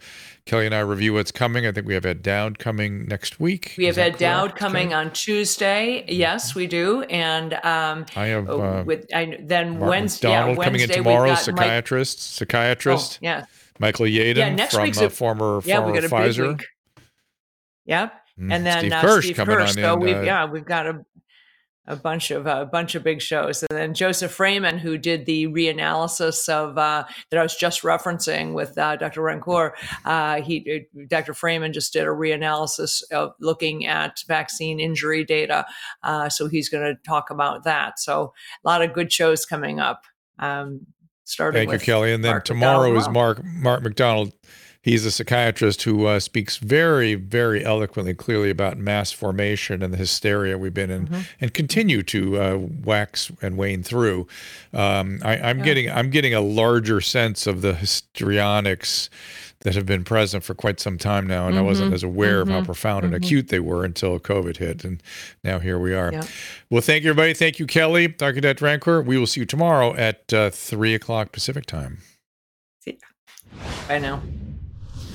Speaker 1: Kelly and I review what's coming. I think we have Ed Dowd coming next week.
Speaker 4: We have Ed Dowd coming on Tuesday. Yes, we do. And um,
Speaker 1: I have oh, uh,
Speaker 4: with I, then
Speaker 1: Mark
Speaker 4: Wednesday.
Speaker 1: Yeah,
Speaker 4: Wednesday
Speaker 1: coming in tomorrow. Psychiatrist, Mike, psychiatrist.
Speaker 4: Oh, yeah.
Speaker 1: Michael Yeadon yeah, from a, former yeah, former we got a Pfizer.
Speaker 4: Yep.
Speaker 1: Mm,
Speaker 4: and then
Speaker 1: Steve uh, Kirsch
Speaker 4: Steve
Speaker 1: coming
Speaker 4: Kirsch.
Speaker 1: on
Speaker 4: so
Speaker 1: in,
Speaker 4: we've
Speaker 1: uh,
Speaker 4: yeah we've got a a bunch of a uh, bunch of big shows, and then Joseph Fraiman, who did the reanalysis of uh, that I was just referencing with uh, Dr. Rancourt. Uh, he, Dr. Fraiman, just did a reanalysis of looking at vaccine injury data, uh, so he's going to talk about that. So a lot of good shows coming up. Um, starting.
Speaker 1: Thank you, Kelly. And then Mark tomorrow McDonald. is Mark Mark McDonald He's a psychiatrist who uh, speaks very, very eloquently, clearly about mass formation and the hysteria we've been in mm-hmm. and continue to uh, wax and wane through. Um, I, am yeah. getting, I'm getting a larger sense of the histrionics that have been present for quite some time now, and mm-hmm. I wasn't mm-hmm. as aware mm-hmm. of how mm-hmm. profound and mm-hmm. acute they were until COVID hit, and now here we are. Yeah. Well, thank you, everybody. Thank you, Kelly, Dr. Det Rancourt. We will see you tomorrow at uh, three o'clock Pacific time.
Speaker 4: See ya. Bye now.